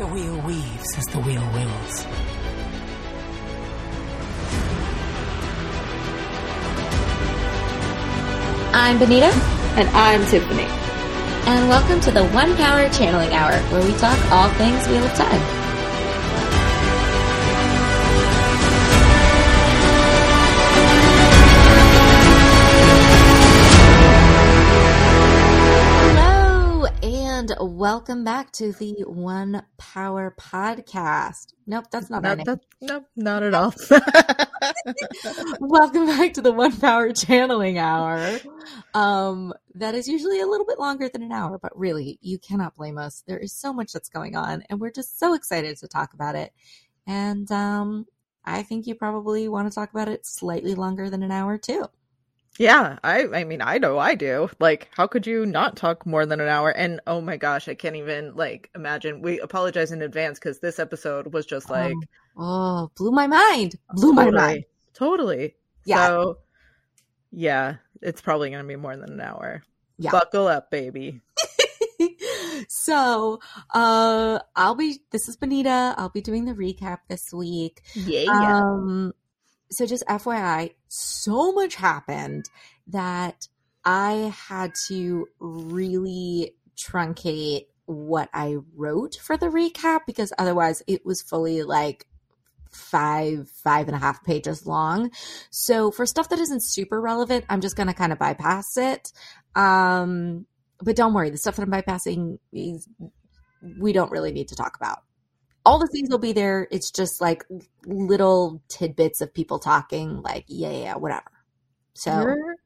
The wheel weaves as the wheel wills. I'm Benita, And I'm Tiffany. and welcome to the One Power Channeling Hour, where we talk all things Wheel of Time. Welcome back to the One Power Podcast. Nope, that's not Not, name. that, no, not at all. Welcome back to the One Power Channeling Hour. Um, that is usually a little bit longer than an hour, but really, you cannot blame us. There is so much that's going on, and we're just so excited to talk about it. And um, I think you probably want to talk about it slightly longer than an hour too. Yeah, I I mean I know I do. Like how could you not talk more than an hour? And oh my gosh, I can't even like imagine. We apologize in advance cuz this episode was just like Oh, blew my mind! Blew my mind. Totally. Yeah. So yeah, it's probably going to be more than an hour. Yeah. Buckle up, baby. so, uh, I'll be. This is Benita. I'll be doing the recap this week. Yeah. Um, so just FYI, so much happened that I had to really truncate what I wrote for the recap because otherwise it was fully like five, five and a half pages long. So for stuff that isn't super relevant, I'm just gonna kind of bypass it. Um, but don't worry, the stuff that I'm bypassing is we don't really need to talk about all the things will be there. It's just like little tidbits of people talking, like, yeah, yeah, whatever. So, Your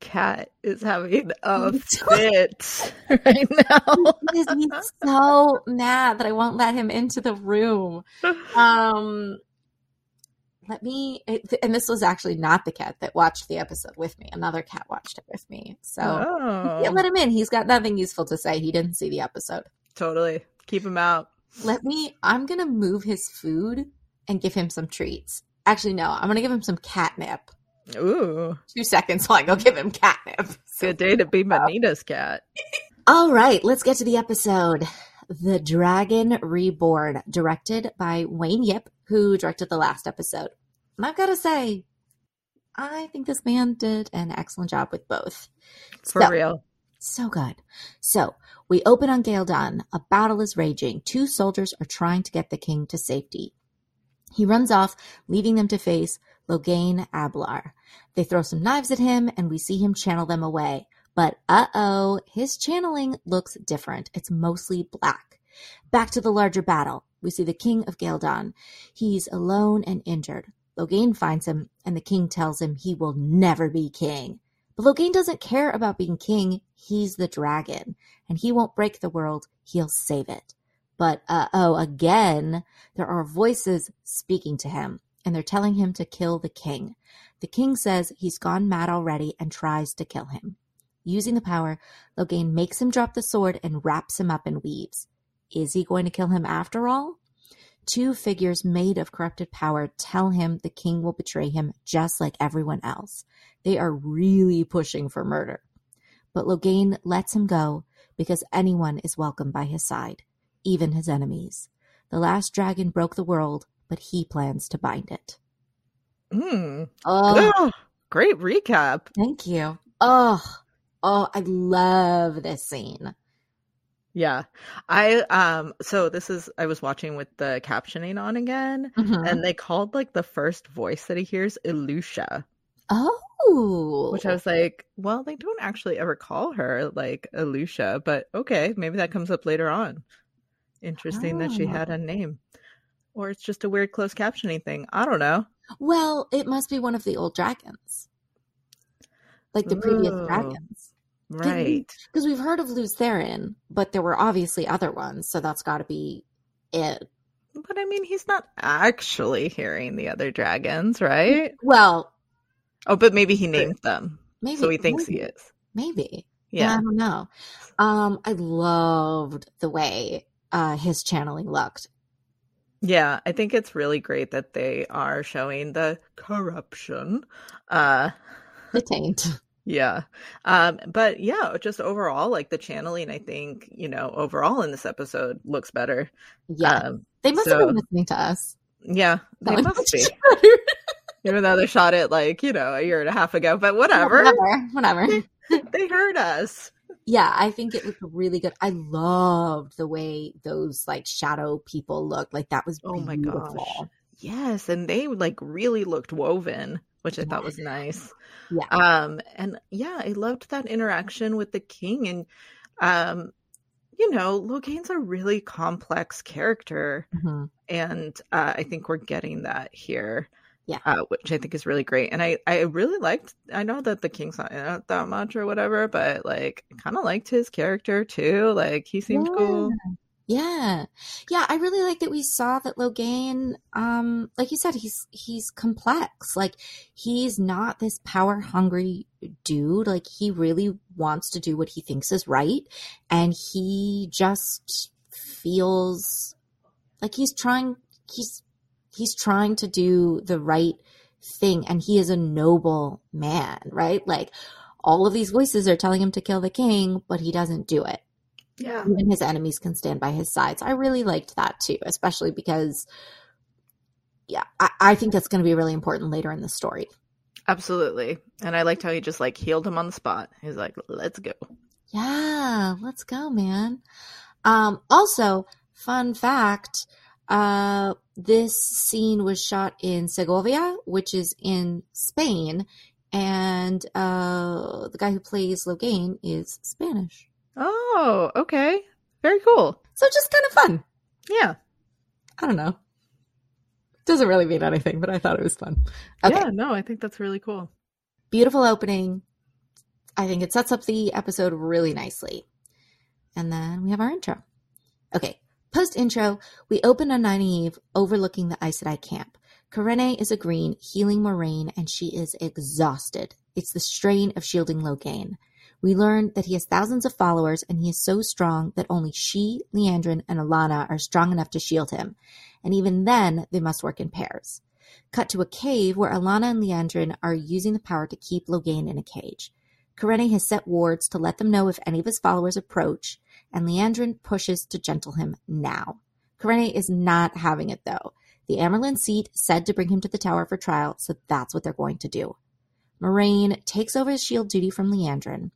cat is having a fit right now. he's he's so mad that I won't let him into the room. Um, let me, and this was actually not the cat that watched the episode with me. Another cat watched it with me. So, oh, yeah, let him in. He's got nothing useful to say. He didn't see the episode. totally. Keep him out. Let me, I'm to move his food and give him some treats. Actually, no, I'm to give him some catnip. Ooh, two seconds while I go give him catnip. good day to be Benita's cat. All right, let's get to the episode. The Dragon Reborn, directed by Wayne Yip, who directed the last episode. And I've got to say, I think this man did an excellent job with both. For So- real. So good. So we open on Ghealdan. A battle is raging. Two soldiers are trying to get the king to safety. He runs off, leaving them to face Logain Ablar. They throw some knives at him, and we see him channel them away. But uh oh, his channeling looks different. It's mostly black. Back to the larger battle. We see the king of Ghealdan. He's alone and injured. Logain finds him, and the king tells him he will never be king. But Logain doesn't care about being king. He's the dragon, and he won't break the world. He'll save it. But uh oh, again, there are voices speaking to him, and they're telling him to kill the king. The king says he's gone mad already and tries to kill him. Using the power, Logain makes him drop the sword and wraps him up in weaves. Is he going to kill him after all? Two figures made of corrupted power tell him the king will betray him just like everyone else. They are really pushing for murder. But Logain lets him go because anyone is welcome by his side, even his enemies. The last dragon broke the world, but he plans to bind it. Mm. Oh, Oh, great recap. thank you. Oh, oh, I love this scene. Yeah. I um so this is I was watching with the captioning on again Mhm. and they called like the first voice that he hears Ilusha, oh, which I was like, well, they don't actually ever call her like Ilusha, but okay, maybe that comes up later on. Interesting that she Oh. had a name. Or it's just a weird closed captioning thing. I don't know. well, it must be one of the old dragons, like the previous Ooh. dragons. Right. Because we've heard of Lews Therin, but there were obviously other ones, so that's got to be it. But I mean, he's not actually hearing the other dragons, right? Well, Oh, but maybe he named them. maybe So he thinks he is. Maybe. Yeah. I don't know. Um, I loved the way uh his channeling looked. Yeah, I think it's really great that they are showing the corruption. Uh The taint. Yeah. Um, but yeah, just overall, like the channeling, I think, you know, overall in this episode looks better. Yeah. Um, they must so- have been listening to us. yeah, they That must be. Even though they shot it like, you know, a year and a half ago, but whatever. Whatever. Whatever. they heard us. Yeah, I think it looked really good. I loved the way those like shadow people looked. Like that was Oh my beautiful. gosh. Yes, and they like really looked woven, which I thought was nice. Yeah. Um and yeah, I loved that interaction with the king and um you know, Logain's a really complex character Mhm. and uh, I think we're getting that here. Yeah. Uh, which I think is really great. And I I really liked I know that the king's not in it that much or whatever, but like kind of liked his character too. Like he seemed cool. Yeah. Yeah, I really like that we saw that Logain, um, like you said, he's he's complex. Like he's not this power hungry dude. Like he really wants to do what he thinks is right. And he just feels like he's trying he's he's trying to do the right thing and he is a noble man, right? Like all of these voices are telling him to kill the king, but he doesn't do it Yeah. even his enemies can stand by his sides. I really liked that too, especially because, yeah, I, I think that's going to be really important later in the story. Absolutely. And I liked how he just like healed him on the spot. He's like, let's go. Yeah, let's go, man. Um, also, fun fact uh, this scene was shot in Segovia, which is in Spain, and uh, the guy who plays Logain is Spanish. Oh, okay. Very cool. So just kind of fun. Yeah. I don't know. Doesn't really mean anything, but I thought it was fun. Okay. Yeah, no, I think that's really cool. beautiful opening. I think it sets up the episode really nicely. And then we have our intro. Okay, post intro, we open on Nynaeve overlooking the Aes Sedai camp. Kerene is a green, healing Moiraine, and she is exhausted. It's the strain of shielding Logain. We learn that he has thousands of followers and he is so strong that only she, Liandrin, and Alanna are strong enough to shield him. And even then, they must work in pairs. Cut to a cave where Alanna and Liandrin are using the power to keep Logain in a cage. Kerene has set wards to let them know if any of his followers approach, and Liandrin pushes to gentle him now. Kerene is not having it though. The Amyrlin seat said to bring him to the tower for trial, so that's what they're going to do. Moiraine takes over his shield duty from Liandrin.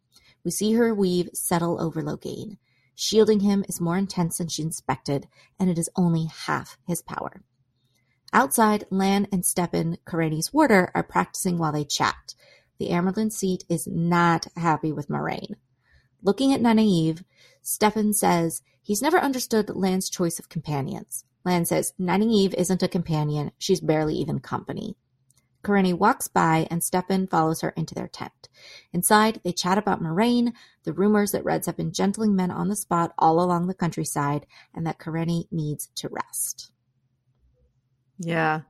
We see her weave settle over Logain. Shielding him is more intense than she inspected, and it is only half his power. Outside, Lan and Stepin, Kerene's warder, are practicing while they chat. The Amyrlin seat is not happy with Moiraine. Looking at Nynaeve, Stepin says he's never understood Lan's choice of companions. Lan says Nynaeve isn't a companion, she's barely even company. Kerene walks by and Stepin follows her into their tent. Inside, they chat about Moiraine, the rumors that Reds have been gentling men on the spot all along the countryside, and that Kerene needs to rest. Yeah.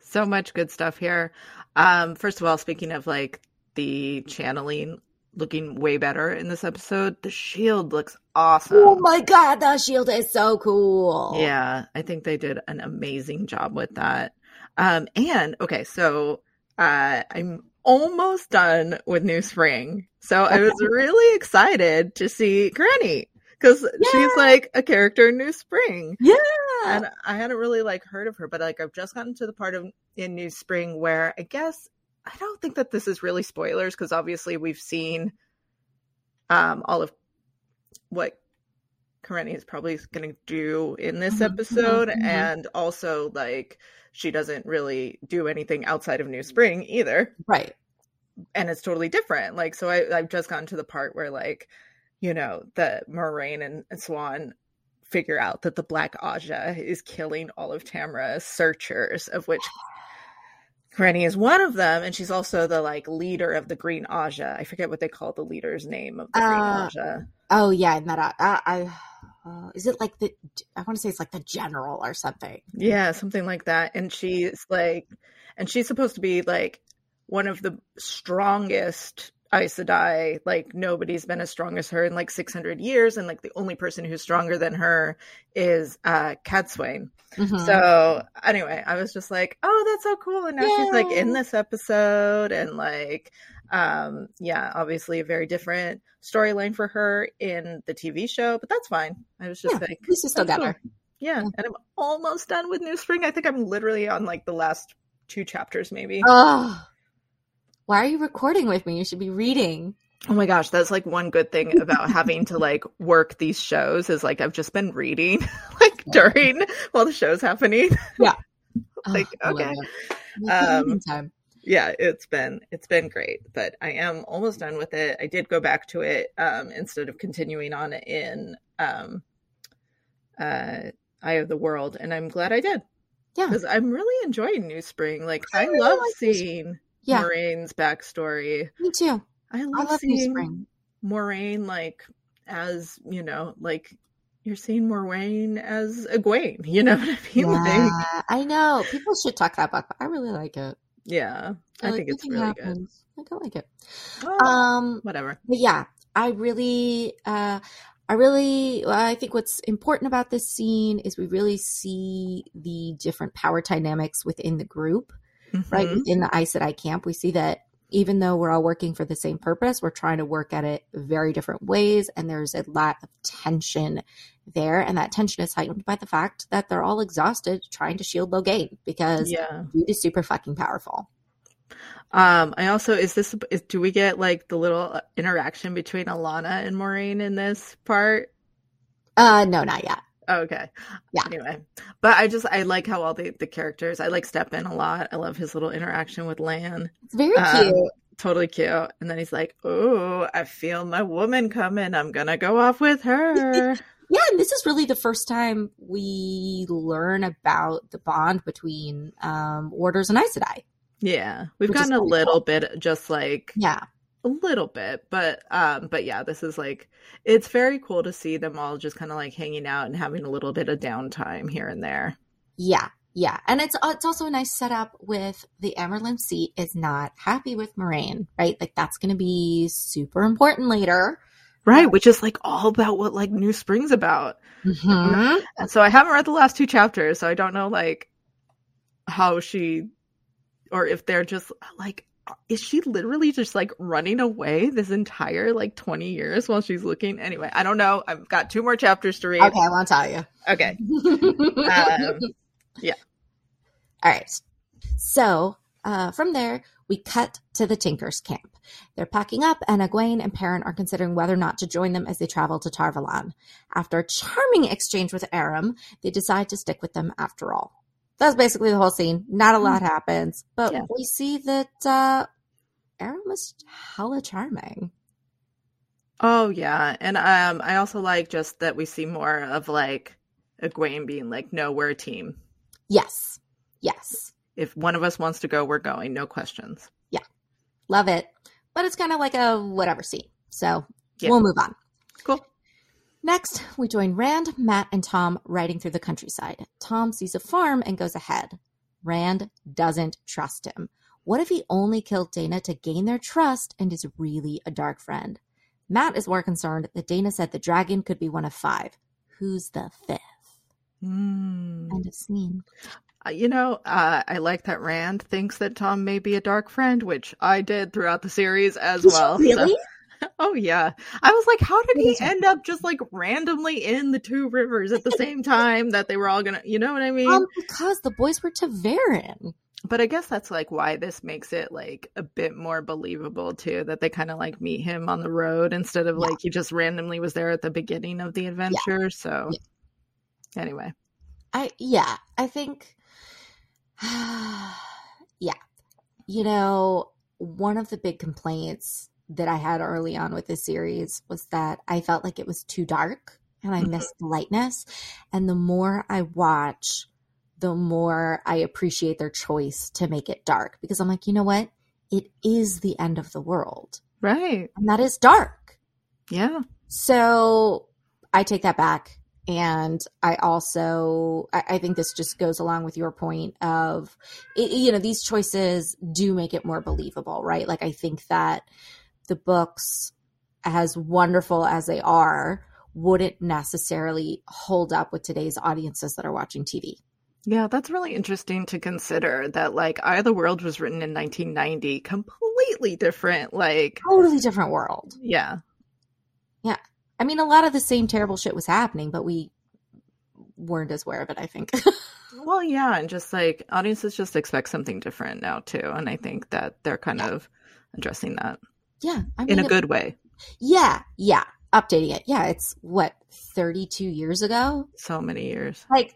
So much good stuff here. Um, first of all, speaking of like the channeling looking way better in this episode, the shield looks awesome. Oh my god, the shield is so cool. Yeah, I think they did an amazing job with that. Um, and okay, so uh, I'm almost done with New Spring, so I was really excited to see Granny because she's like a character in New Spring, Yeah. and I hadn't really like heard of her, but like I've just gotten to the part of in New Spring where I guess I don't think that this is really spoilers because obviously we've seen um all of what Kerene is probably going to do in this Mhm, episode, mhm, mhm. and also like she doesn't really do anything outside of New Spring either, Right. and it's totally different. Like, so I, I've just gotten to the part where like, you know, the Moiraine and, and Siuan figure out that the Black Ajah is killing all of Tamra's searchers, of which Kerene is one of them, and she's also the like leader of the Green Ajah. I forget what they call the leader's name of the Green Uh, Ajah. Oh yeah, and that uh, I uh, is it like the I want to say it's like the general or something. Yeah, something like that. And she's like, and she's supposed to be like one of the strongest Aes Sedai, like nobody's been as strong as her in like 600 years, and like the only person who's stronger than her is uh Cadsuane. Mhm. So anyway, I was just like, oh, that's so cool. And now she's like in this episode and like um yeah, obviously a very different storyline for her in the TV show, but that's fine. I was just Yeah, like least you still got cool. her. Yeah, Yeah. and I'm almost done with New Spring. I think I'm literally on like the last two chapters maybe. Oh, why are you recording with me? You should be reading. Oh my gosh, that's like one good thing about having to like work these shows is like I've just been reading like during while the show's happening. Yeah. like, Oh, okay. Um, time. yeah it's been it's been great but i am almost done with it i did go back to it um instead of continuing on in um uh eye of the world and i'm glad i did Yeah. because i'm really enjoying new spring like I i, really love like seeing Yeah, Moiraine's backstory me too. i I love, love seeing Spring. Moiraine like as you know like you're seeing Moiraine as Egwene, you know what i mean like Yeah, I know. People should talk that book, but I really like it. yeah i like, think it's really good happens. Like, I like it. Well, Um, whatever but yeah, I really, uh, I really, I think what's important about this scene is we really see the different power dynamics within the group, right? Mhm. Within the Aes Sedai camp, we see that even though we're all working for the same purpose, we're trying to work at it very different ways, and there's a lot of tension there, and that tension is heightened by the fact that they're all exhausted trying to shield Logain because yeah dude is super fucking powerful. Um, I also is this is, do we get like the little interaction between Alanna and Moiraine in this part? Uh, no, not yet. Oh, okay. Yeah. Anyway, but I just I like how all the the characters. I like Stepin a lot. I love his little interaction with Lan. It's very Um, cute. Totally cute. And then he's like, "Oh, I feel my woman coming. I'm gonna go off with her." Yeah, and this is really the first time we learn about the bond between um, Warders and Aes Sedai. yeah, we've gotten a little cool. bit, just like Yeah, a little bit but um but yeah this is like it's very cool to see them all just kind of like hanging out and having a little bit of downtime here and there yeah, yeah, and it's uh, it's also a nice setup with the seat is not happy with Moiraine, right? Like that's going to be super important later. right which is like all about what like new spring's about Mhm. and so i haven't read the last two chapters so i don't know like how she or if they're just like is she literally just like running away this entire like 20 years while she's looking anyway i don't know i've got two more chapters to read Okay, I won't tell you. okay um, yeah. All right. So uh, from there, we cut to the Tinker's camp. They're packing up, and Egwene and Perrin are considering whether or not to join them as they travel to Tar Valon. After a charming exchange with Aram, they decide to stick with them after all. That's basically the whole scene. Not a lot happens, but Yeah. we see that uh, Aram is hella charming. Oh yeah, and um, I also like just that we see more of like Egwene being like, "No, we're a team. Yes. Yes. If one of us wants to go, we're going. No questions." Yeah, love it. But it's kind of like a whatever scene. So Yeah. we'll move on. Cool. Next, we join Rand, Mat, and Tom riding through the countryside. Tom sees a farm and goes ahead. Rand doesn't trust him. What if he only killed Dana to gain their trust and is really a dark friend? Mat is more concerned that Dana said the dragon could be one of five. Who's the fifth? Mm. End of scene. Uh, You know, uh, I like that Rand thinks that Tom may be a dark friend, which I did throughout the series as Did well. so- really? Oh yeah, I was like, how did he end up just like randomly in the two rivers at the same time that they were all gonna, you know what I mean? Um, because the boys were ta'veren. but I guess that's like why this makes it like a bit more believable too that they kind of like meet him on the road instead of Yeah. like he just randomly was there at the beginning of the adventure. So anyway, I yeah, I think yeah. You know, one of the big complaints that I had early on with this series was that I felt like it was too dark and I Mhm. missed the lightness. And the more I watch, the more I appreciate their choice to make it dark because I'm like, you know what? It is the end of the world. right? And that is dark. Yeah, So I take that back. And I also, I, I think this just goes along with your point of, it, you know, these choices do make it more believable, right? Like, I think that the books, as wonderful as they are, wouldn't necessarily hold up with today's audiences that are watching TV. Yeah, that's really interesting to consider that like Eye of the World was written in 1990, completely different like Totally different world. yeah. Yeah. I mean, a lot of the same terrible shit was happening, but we weren't as aware of it, I think. Well, yeah, and just like audiences just expect something different now too, and I think that they're kind Yeah. of addressing that yeah. I mean, in a it- good way. Yeah. Yeah. Updating it. Yeah. It's what, 32 years ago? So many years. Like,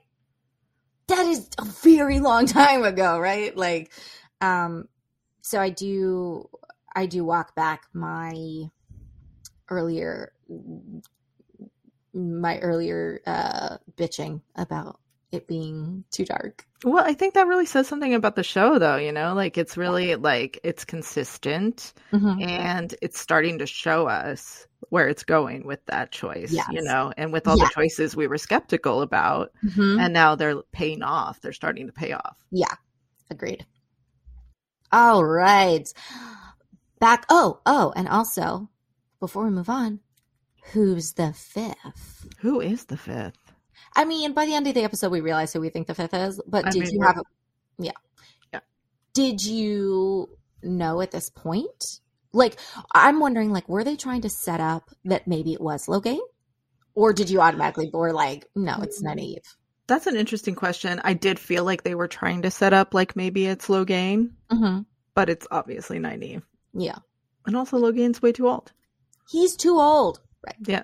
that is a very long time ago, right? Like, um, so I do, I do walk back my earlier, my earlier, uh, bitching about it being too dark. Well, I think that really says something about the show though, you know? Like it's really like it's consistent Mm-hmm. and it's starting to show us where it's going with that choice, you know, and with all Yeah. the choices we were skeptical about, Mm-hmm. and now they're paying off. They're starting to pay off. Yeah, agreed. All right. Back. Oh, oh, and also, before we move on, who's the fifth? Who is the fifth? I mean, by the end of the episode, we realize who we think the fifth is, but I did mean, you have a. Yeah. Yeah. Did you know at this point? Like, I'm wondering, like, were they trying to set up that maybe it was Logain? Or did you automatically, or like, no, it's Nynaeve? That's an interesting question. I did feel like they were trying to set up like maybe it's Logain, Mm-hmm. but it's obviously Nynaeve. Yeah. And also Logain's way too old. He's too old. Right. Yeah.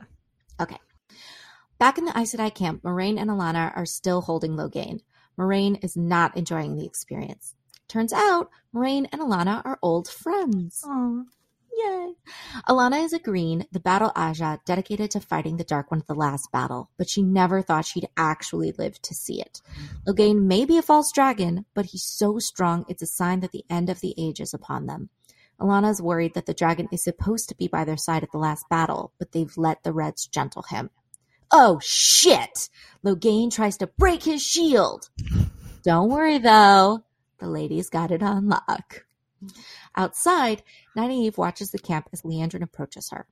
Back in the Aes Sedai camp, Moiraine and Alanna are still holding Logain. Moiraine is not enjoying the experience. Turns out, Moiraine and Alanna are old friends. Aw. Yay! Alanna is a green, the battle Ajah, dedicated to fighting the Dark One at the last battle, but she never thought she'd actually live to see it. Logain may be a false dragon, but he's so strong it's a sign that the end of the age is upon them. Alanna is worried that the dragon is supposed to be by their side at the last battle, but they've let the Reds gentle him. Oh shit! Logain tries to break his shield! Don't worry though, the lady's got it on lock. Outside, Nynaeve watches the camp as Liandrin approaches her.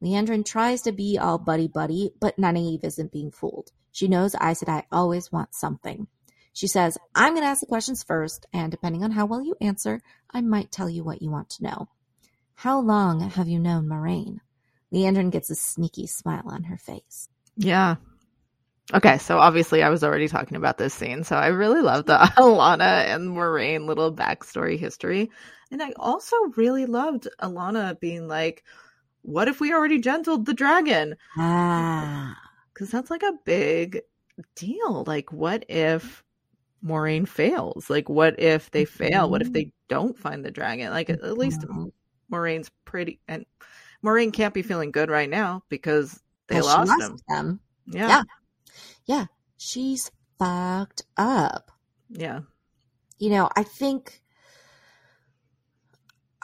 Liandrin tries to be all buddy buddy, but Nynaeve isn't being fooled. She knows Aes Sedai always want something. She says, I'm going to ask the questions first, and depending on how well you answer, I might tell you what you want to know. How long have you known Moiraine? Liandrin gets a sneaky smile on her face. Yeah. Okay, so obviously I was already talking about this scene, so I really love the Alanna and Moiraine little backstory history. And I also really loved Alanna being like, what if we already gentled the dragon? Ah. Because that's like a big deal. Like, what if Moiraine fails? Like, what if they fail? What if they don't find the dragon? Like, at least Mhm. Moiraine's pretty, and Moiraine can't be feeling good right now because they lost him. them. Yeah. Yeah. Yeah. She's fucked up. Yeah. you know, I think.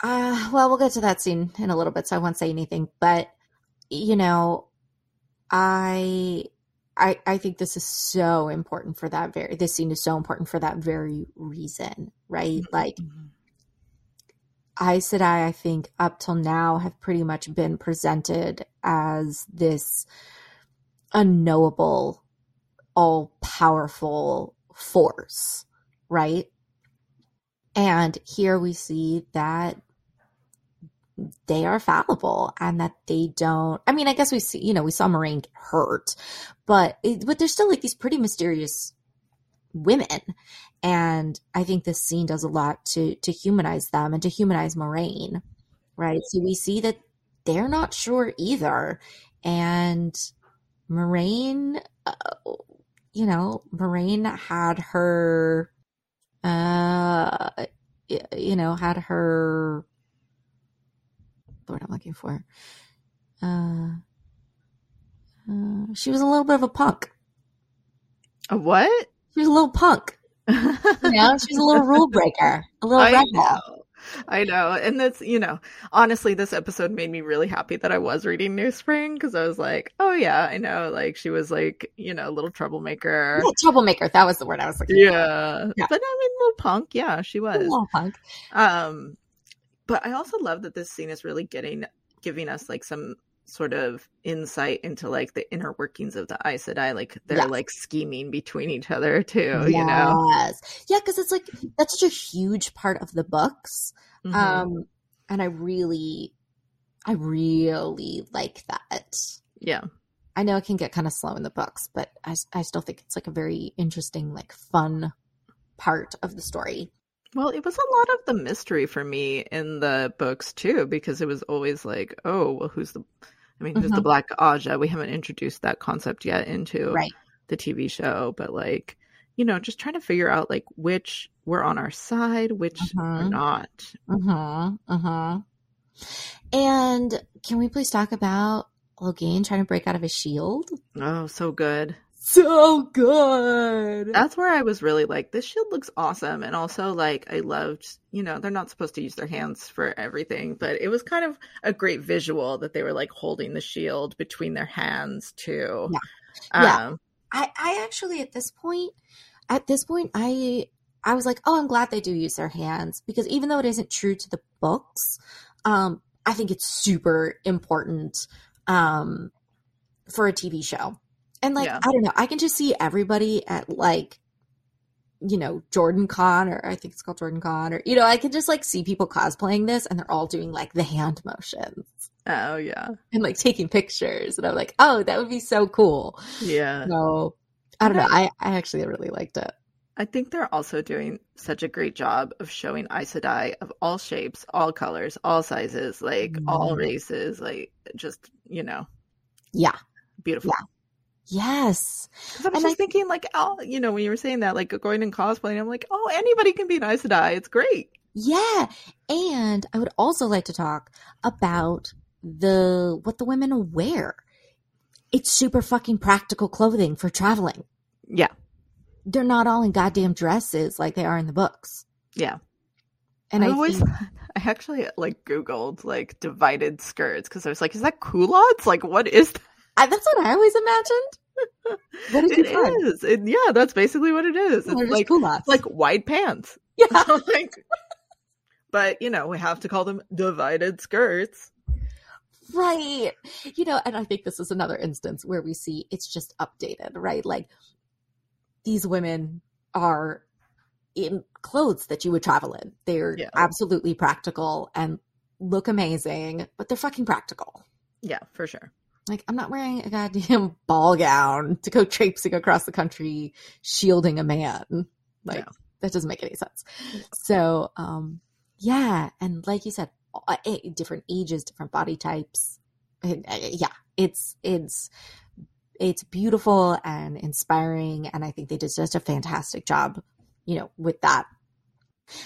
Uh, well, we'll get to that scene in a little bit, so I won't say anything. But you know, I, I, I think this is so important for that very. This scene is so important for that very reason, right? Like, Aes Sedai, I think up till now have pretty much been presented as this unknowable, all powerful force, right? And here we see that they are fallible and that they don't. I mean, I guess we see, you know, we saw Moiraine hurt, but it, but they're still like these pretty mysterious women, and I think this scene does a lot to to humanize them and to humanize Moiraine, right? So we see that they're not sure either, and Moiraine, uh, you know, Moiraine had her uh you know had her what i'm looking for uh, uh she was a little bit of a punk A what? she was a little punk you know she was a little rule breaker a little I rebel know. I know. And that's, you know, honestly, this episode made me really happy that I was reading New Spring because I was like, oh, yeah, I know. Like, she was like, you know, a little troublemaker. Yeah, troublemaker that was the word i was looking for Yeah. Yeah. But I mean, little punk. Yeah, she was. A little punk Um, but I also love that this scene is really getting giving us like some sort of insight into like the inner workings of the Aes Sedai. Like they're Yes. like scheming between each other too, you know? Yes. Yeah, because it's like that's such a huge part of the books. Mhm. Um, and I really, I really like that. yeah. I know it can get kind of slow in the books, but I, I still think it's like a very interesting, like fun part of the story. Well, it was a lot of the mystery for me in the books too, because it was always like, oh, well, who's the, I mean, who's the Mhm. Black Ajah? We haven't introduced that concept yet into Right. the TV show, but like, you know, just trying to figure out like which were on our side, which are Mhm. not. Uh-huh. Uh-huh. And can we please talk about Logain trying to break out of his shield? Oh, so good. So good. That's where I was really like, this shield looks awesome. And also, like, I loved, you know, they're not supposed to use their hands for everything, but it was kind of a great visual that they were like holding the shield between their hands too. Yeah. Yeah. Um, I, I actually at this point at this point I I was like, oh I'm glad they do use their hands because even though it isn't true to the books, um, I think it's super important um for a TV show. And like, Yeah. I don't know, I can just see everybody at like you know, JordanCon, or I think it's called JordanCon, or you know, I can just like see people cosplaying this and they're all doing like the hand motions Oh, yeah. and like taking pictures. And I'm like, oh, that would be so cool. Yeah. So I don't know. I, I actually really liked it. I think they're also doing such a great job of showing Aes Sedai of all shapes, all colors, all sizes, like all Mhm. races, like just, you know, Yeah. beautiful. Yes. 'Cause I was And just I- thinking, like, oh, you know, when you were saying that, like going and cosplaying, I'm like, oh, anybody can be an Aes Sedai. It's great. Yeah. And I would also like to talk about the what the women wear. It's super fucking practical clothing for traveling. Yeah. They're not all in goddamn dresses like they are in the books. Yeah. And I I, always, think, I actually like Googled like divided skirts because I was like, is that culottes? Like, what is that? I, that's what I always imagined. What did you It find? is. It- yeah, that's basically what it is. They're It's like, culottes. like wide pants. yeah. like, but you know, we have to call them divided skirts. Right. You know, and I think this is another instance where we see it's just updated, right? Like these women are in clothes that you would travel in. They're Yeah. absolutely practical and look amazing, but they're fucking practical. Yeah, for sure. Like I'm not wearing a goddamn ball gown to go traipsing across the country shielding a man. Like No. that doesn't make any sense. So, um yeah, and like you said, different ages, different body types. Uh, yeah, it's it's it's beautiful and inspiring and I think they did just a fantastic job, you know, with that.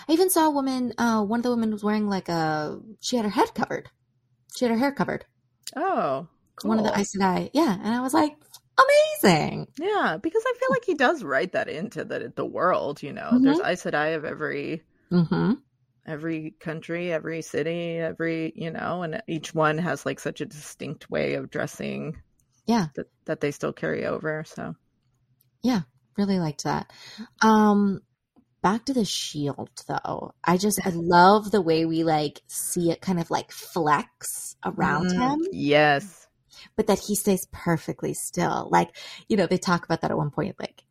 I even saw a woman uh one of the women was wearing like a she had her head covered. She had her hair covered Oh, cool. one of the Aes Sedai. Yeah, and I was like, amazing. Yeah, because I feel like he does write that into the the world. You know, Mhm. there's Aes Sedai of every Mm-hmm. every country, every city, every you know, and each one has like such a distinct way of dressing. Yeah. that that they still carry over. So yeah, Really liked that. Um, back to the shield though. I just I love the way we like see it kind of like flex around Mhm. him, Yes. But that he stays perfectly still. Like you know, they talk about that at one point, like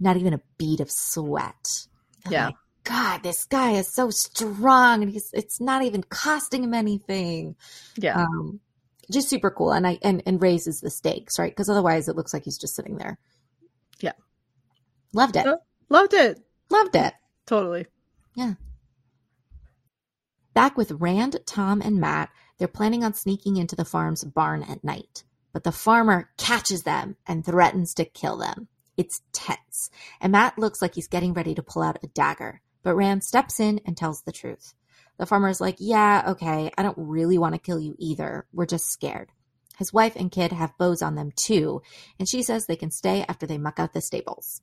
not even a bead of sweat. I'm Yeah. like, God, this guy is so strong, and he's it's not even costing him anything. Yeah. um just super cool and i and, and raises the stakes right because otherwise it looks like he's just sitting there Yeah. loved it Oh. Loved it. loved it Totally. Yeah. Back with rand tom and Mat they're planning on sneaking into the farm's barn at night. But the farmer catches them and threatens to kill them. It's tense and Mat looks like he's getting ready to pull out a dagger. But rand steps in and tells the truth. The farmer's like yeah okay i don't really want to kill you either. We're just scared. His wife and kid have bows on them too and she says they can stay after they muck out the stables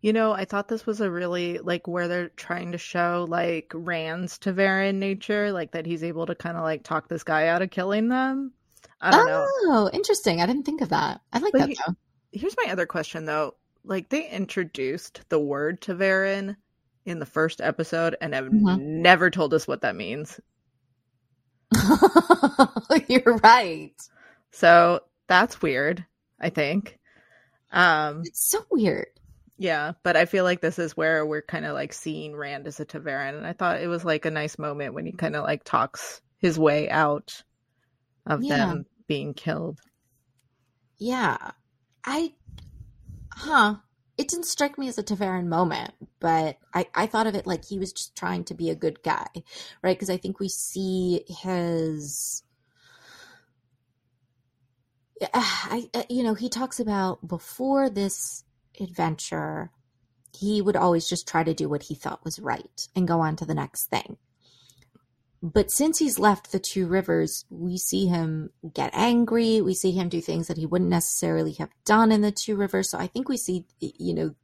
You know, I thought this was a really like where they're trying to show like Rand's ta'veren nature, like that he's able to kind of like talk this guy out of killing them. I don't know. oh interesting i didn't think of that i like But that he- though Here's my other question though. Like they introduced the word ta'veren in the first episode and have Mhm. never told us what that means. You're right. So that's weird, I think. Um It's so weird. Yeah, but I feel like this is where we're kind of like seeing Rand as a ta'veren and I thought it was like a nice moment when he kind of like talks his way out of Yeah. them being killed. Yeah. I, huh. It didn't strike me as a ta'veren moment, but I, I thought of it like he was just trying to be a good guy, right? Because I think we see his. I, I- you know, he talks about before this adventure, he would always just try to do what he thought was right and go on to the next thing. But since he's left the two rivers, we see him get angry. We see him do things that he wouldn't necessarily have done in the two rivers. So I think we see, you know,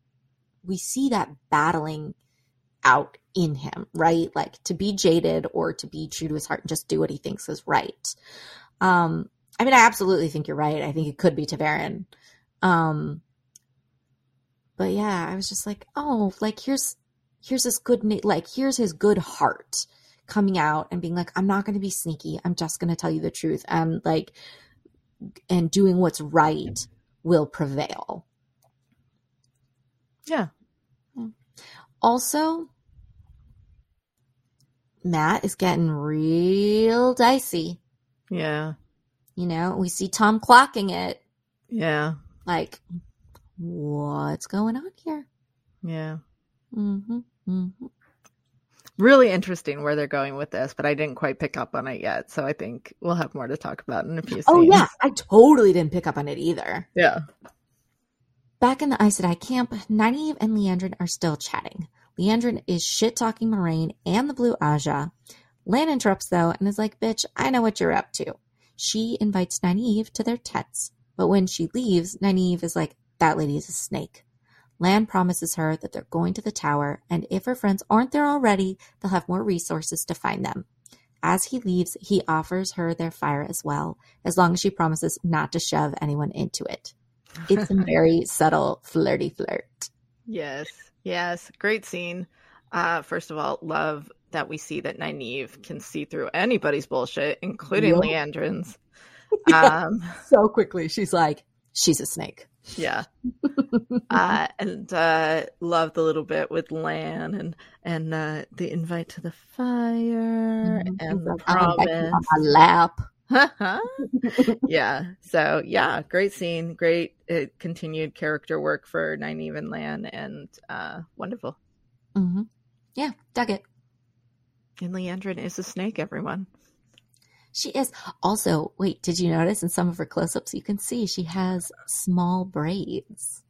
we see that battling out in him, right? Like to be jaded or to be true to his heart and just do what he thinks is right. Um, I mean, I absolutely think you're right. I think it could be ta'veren. Um, but yeah, I was just like, oh, like here's here's this good like here's his good heart coming out and being like, I'm not going to be sneaky. I'm just going to tell you the truth. And like, and doing what's right will prevail. Yeah. Also, Mat is getting real dicey. Yeah. You know, we see Tom clocking it. Yeah. Like, what's going on here? Yeah. hmm hmm Really interesting where they're going with this, but I didn't quite pick up on it yet. So I think we'll have more to talk about in a few Oh scenes. yeah, I totally didn't pick up on it either. Yeah. Back in the Aes Sedai camp, Nynaeve and Liandrin are still chatting. Liandrin is shit talking Moiraine and the Blue Ajah. Lan interrupts though and is like, "Bitch, I know what you're up to." She invites Nynaeve to their tents, but when she leaves, Nynaeve is like, "That lady is a snake." Lan promises her that they're going to the tower, and if her friends aren't there already, they'll have more resources to find them. As he leaves, he offers her their fire as well, as long as she promises not to shove anyone into it. It's a very subtle, flirty flirt. Yes. Yes. Great scene. Uh, first of all, love that we see that Nynaeve can see through anybody's bullshit, including Yup. Liandrin's. Um, So quickly, she's like, she's a snake. yeah. Uh, and uh, love the little bit with Lan and and uh, the invite to the fire Mhm. and the "I'm back on promise. my lap. yeah. So yeah, great scene, great uh, continued character work for Nynaeve and Lan, and uh, wonderful. hmm Yeah, dug it. And Liandrin is a snake, everyone. She is. Also, wait, did you notice in some of her close ups, you can see she has small braids.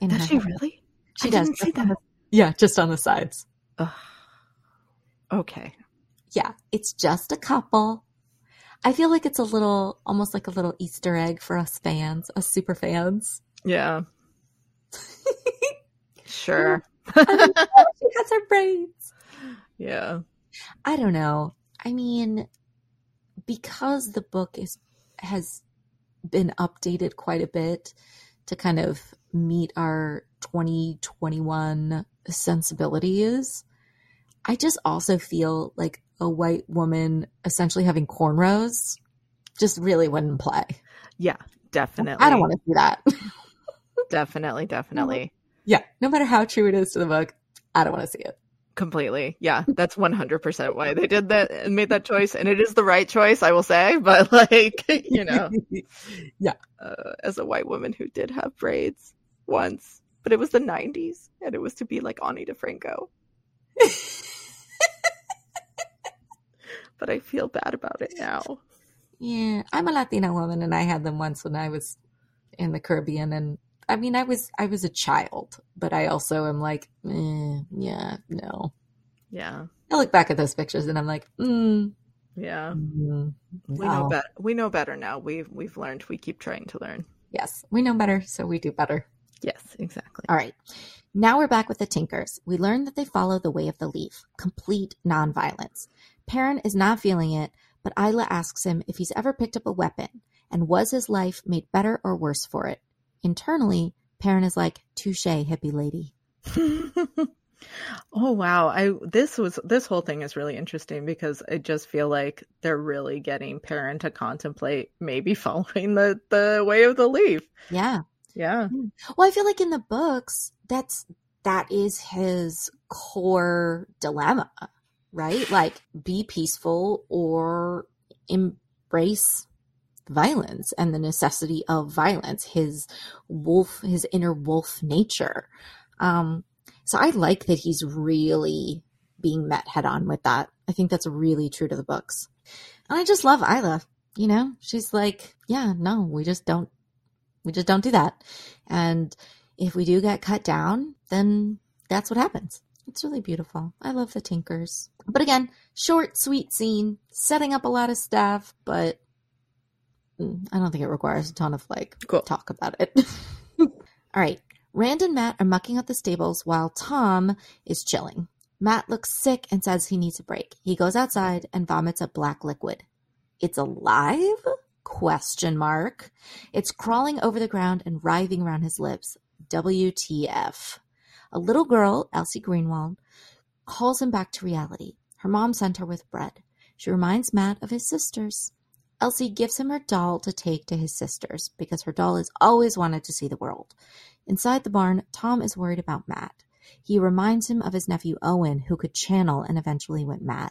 In Does she hair. really? She I does. didn't see that. the- yeah, just on the sides. Ugh. Okay. Yeah, it's just a couple. I feel like it's a little, almost like a little Easter egg for us fans, us super fans. Yeah. Sure. I mean, she has her braids. yeah. I don't know. I mean, because the book is has been updated quite a bit to kind of meet our 2021 sensibilities, I just also feel like a white woman essentially having cornrows just really wouldn't play. Yeah. Definitely. I don't want to see that. Definitely. Definitely. yeah, no matter how true it is to the book, I don't want to see it. Completely. Yeah. That's 100% why they did that and made that choice. And it is the right choice, I will say. But, like, you know, uh, as a white woman who did have braids once, but it was the 90s and it was to be like Ani DiFranco. but I feel bad about it now. Yeah, I'm a Latina woman, and I had them once when I was in the Caribbean, and I mean, I was I was a child, but I also am like, eh, yeah, no. Yeah. I look back at those pictures, and I'm like, mm, Yeah. mm, We know better. We know better now. We've we've learned. We keep trying to learn. Yes, we know better, so we do better. Yes, exactly. All right. Now we're back with the Tinkers. We learn that they follow the way of the leaf, complete nonviolence. Perrin is not feeling it, but Ila asks him if he's ever picked up a weapon and was his life made better or worse for it. Internally, Perrin is like, touche, hippie lady. Oh wow. I this was this whole thing is really interesting because I just feel like they're really getting Perrin to contemplate maybe following the the way of the leaf. Yeah. Yeah. Well, I feel like in the books, that's that is his core dilemma, right? Like be peaceful or embrace violence and the necessity of violence, his wolf, his inner wolf nature. Um, so I like that he's really being met head on with that. I think that's really true to the books. And I just love Ila. You know, she's like, yeah, no, we just don't, we just don't do that. And if we do get cut down, then that's what happens. It's really beautiful. I love the Tinkers. But again, short, sweet scene, setting up a lot of stuff, but Mm, I don't think it requires a ton of like Cool. talk about it. All right. Rand and Mat are mucking up the stables while Tom is chilling. Mat looks sick and says he needs a break. He goes outside and vomits a black liquid. It's alive? Question mark. It's crawling over the ground and writhing around his lips. WTF. A little girl, Elsie Greenwald, calls him back to reality. Her mom sent her with bread. She reminds Mat of his sisters. Elsie gives him her doll to take to his sisters because her doll has always wanted to see the world. Inside the barn, Tom is worried about Mat. He reminds him of his nephew Owen, who could channel and eventually went mad.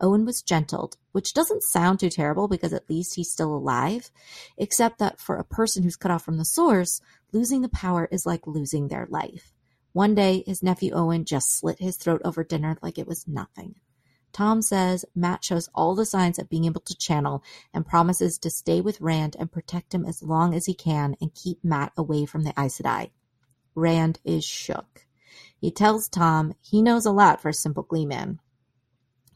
Owen was gentled, which doesn't sound too terrible because at least he's still alive, except that for a person who's cut off from the source, losing the power is like losing their life. One day, his nephew Owen just slit his throat over dinner like it was nothing. Tom says Mat shows all the signs of being able to channel and promises to stay with Rand and protect him as long as he can and keep Mat away from the Aes Sedai. Rand is shook. He tells Tom he knows a lot for a simple gleeman.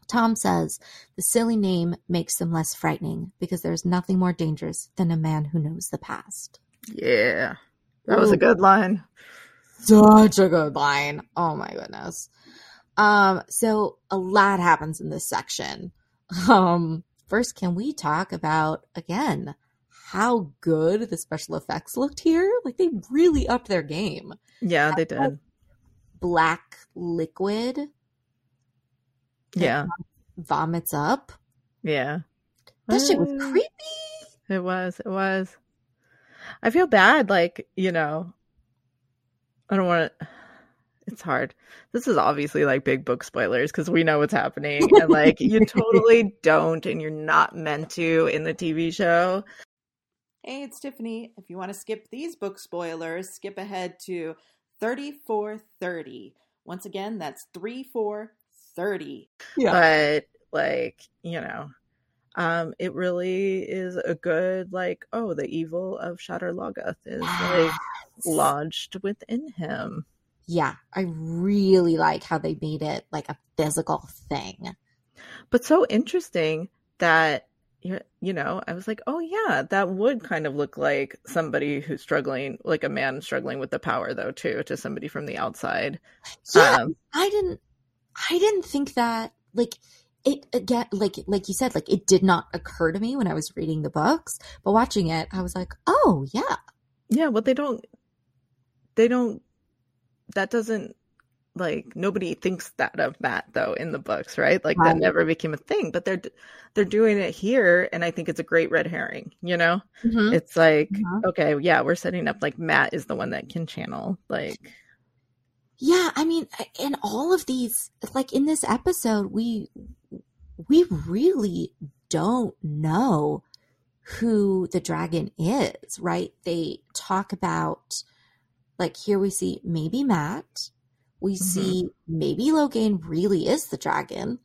Tom says the silly name makes them less frightening because there's nothing more dangerous than a man who knows the past. Yeah. That was a good line. Such a good line. Oh my goodness. Um, so a lot happens in this section. Um, first, can we talk about again how good the special effects looked here? Like they really upped their game. Yeah, they did. Black liquid Yeah. vomits up. Yeah. That shit was Uh, creepy. It was. It was. I feel bad. Like, you know, I don't want to. It's hard. This is obviously like big book spoilers because we know what's happening. And like, you totally don't, and you're not meant to in the TV show. Hey, it's Tiffany. If you want to skip these book spoilers, skip ahead to 3430. Once again, that's 3430. But like, you know, um, it really is a good, like, oh, the evil of Shadar Logoth is like lodged within him. Yeah, I really like how they made it like a physical thing. but so interesting that you you know i was like oh yeah that would kind of look like somebody who's struggling like a man struggling with the power though too to somebody from the outside Yeah, um I didn't I didn't think that like it again like like you said like it did not occur to me when I was reading the books, but watching it I was like, "Oh, yeah. yeah well they don't they don't that doesn't like nobody thinks that of Mat though in the books right like Right. that never became a thing but they're they're doing it here and i think it's a great red herring you know Mhm. it's like Mhm. okay yeah we're setting up like mat is the one that can channel like Yeah, I mean, in all of these, like in this episode, we we really don't know who the dragon is, right? They talk about like here we see maybe Mat, we mm-hmm. see maybe Logain really is the dragon.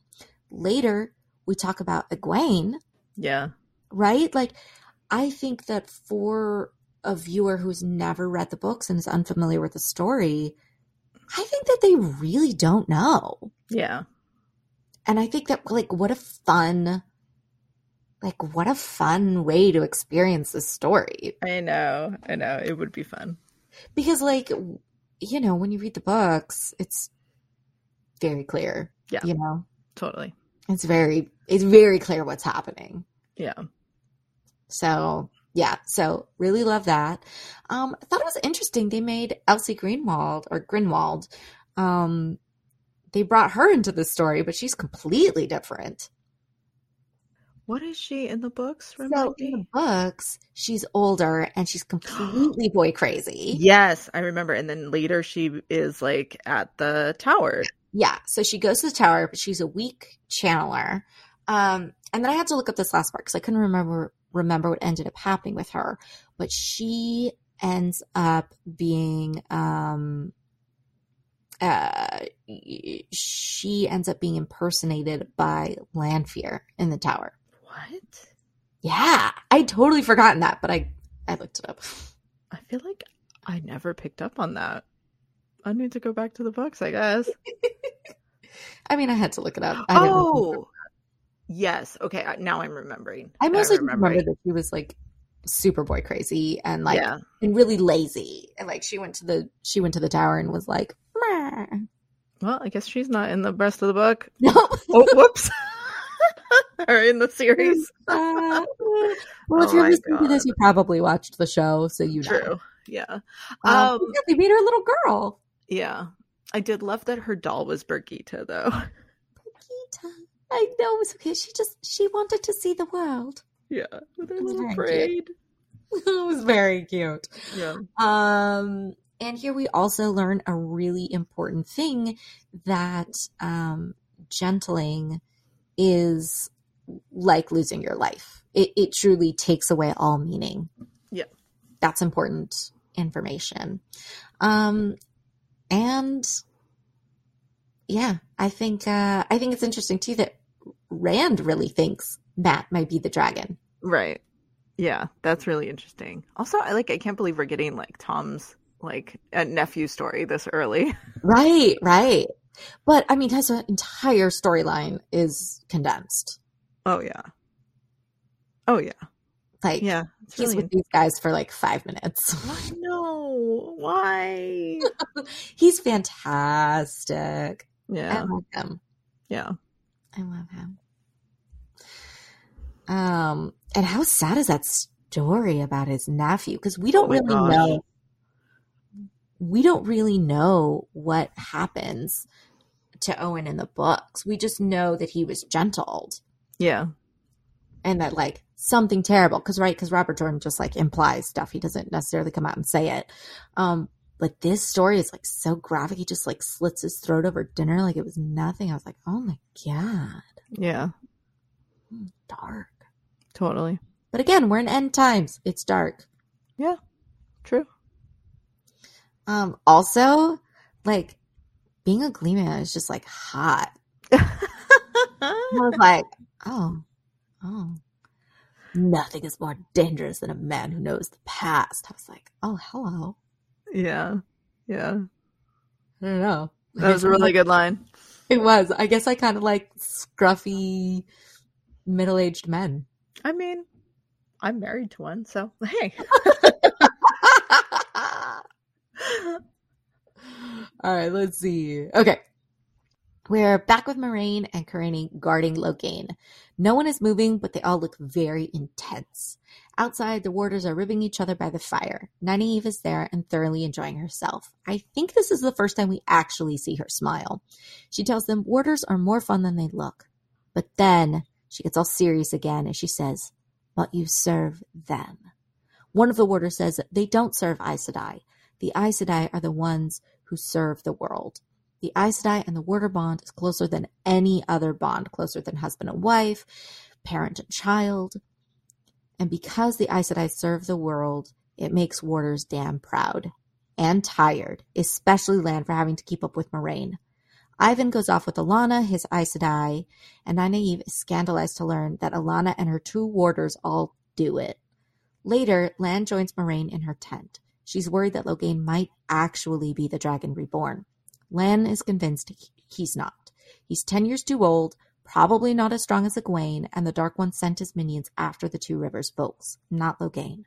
Later, we talk about Egwene, yeah right? Like, I think that for a viewer who's never read the books and is unfamiliar with the story, I think that they really don't know. yeah And I think that, like, what a fun, like, what a fun way to experience this story. I know, I know. It would be fun. Because, like, you know, when you read the books, it's very clear. Yeah. You know, Totally. it's very, it's very clear what's happening. Yeah. So yeah, so really love that. Um, I thought it was interesting. They made Elsie Greenwald or Grinwald, um, they brought her into the story, but she's completely different. What is she in the books? So in the books, she's older and she's completely boy crazy. Yes, I remember. And then later she is like at the tower. Yeah. So she goes to the tower, but she's a weak channeler. Um, and then I had to look up this last part because I couldn't remember remember what ended up happening with her. But she ends up being um uh she ends up being impersonated by Lanfear in the tower. What? Yeah. I'd totally forgotten that, but I I looked it up. I feel like I never picked up on that. I need to go back to the books, I guess. I mean I had to look it up. I oh, yes. Okay, now I'm remembering. I mostly remember that she was like super boy crazy and like yeah. and really lazy. And like she went to the she went to the tower and was like, "Meh." Well, I guess she's not in the rest of the book. no. Oh, whoops. or in the series. Uh, well, if Oh you're listening to this, you probably watched the show, so you know. Yeah. Um, Um, yeah, they made her a little girl. Yeah. I did love that her doll was Birgitte, though. Gita. I know it was okay. She just she wanted to see the world. Yeah. With her little braid. it was very cute. Yeah. Um, and here we also learn a really important thing that um, gentling is like losing your life. It, it truly takes away all meaning. Yeah. That's important information. Um, and yeah, I think uh, I think it's interesting too that Rand really thinks Mat might be the dragon. Right. Yeah, that's really interesting. Also, I like I can't believe we're getting like Tom's like a nephew story this early. Right, right. But I mean, his entire storyline is condensed. Oh yeah. Oh yeah. Like, Yeah. He's really with these guys for like five minutes. Why no? Why? he's fantastic. Yeah, I love him. Yeah. I love him. Um, and how sad is that story about his nephew? Because we don't Oh really gosh. know. We don't really know what happens to Owen in the books. We just know that he was gentled. Yeah. and that like something terrible because right because robert jordan just like implies stuff he doesn't necessarily come out and say it um but this story is like so graphic he just like slits his throat over dinner like it was nothing i was like oh my god Yeah. dark Totally. but again we're in end times it's dark Yeah. True. um also like being a gleeman is just like hot i was like oh oh nothing is more dangerous than a man who knows the past i was like oh hello yeah. Yeah. I don't know. That was a really good line. It was. I guess I kind of like scruffy middle-aged men. I mean, I'm married to one, so hey. All right, let's see. Okay. We're back with Moiraine and Kerene guarding Logain. No one is moving, but they all look very intense. Outside, the warders are ribbing each other by the fire. Nynaeve is there and thoroughly enjoying herself. I think this is the first time we actually see her smile. She tells them warders are more fun than they look. But then she gets all serious again as she says, But you serve them. One of the warders says they don't serve Aes Sedai. The Aes Sedai are the ones who serve the world. The Aes Sedai and the warder bond is closer than any other bond, closer than husband and wife, parent and child. And because the Aes Sedai serve the world, it makes warders damn proud and tired, especially Lan for having to keep up with Moiraine. Ihvon goes off with Alanna, his Aes Sedai, and Nynaeve is scandalized to learn that Alanna and her two warders all do it. Later, Lan joins Moiraine in her tent. She's worried that Logain might actually be the dragon reborn. Lan is convinced he's not. He's 10 years too old, probably not as strong as Egwene, and the Dark One sent his minions after the Two Rivers folks, not Logain.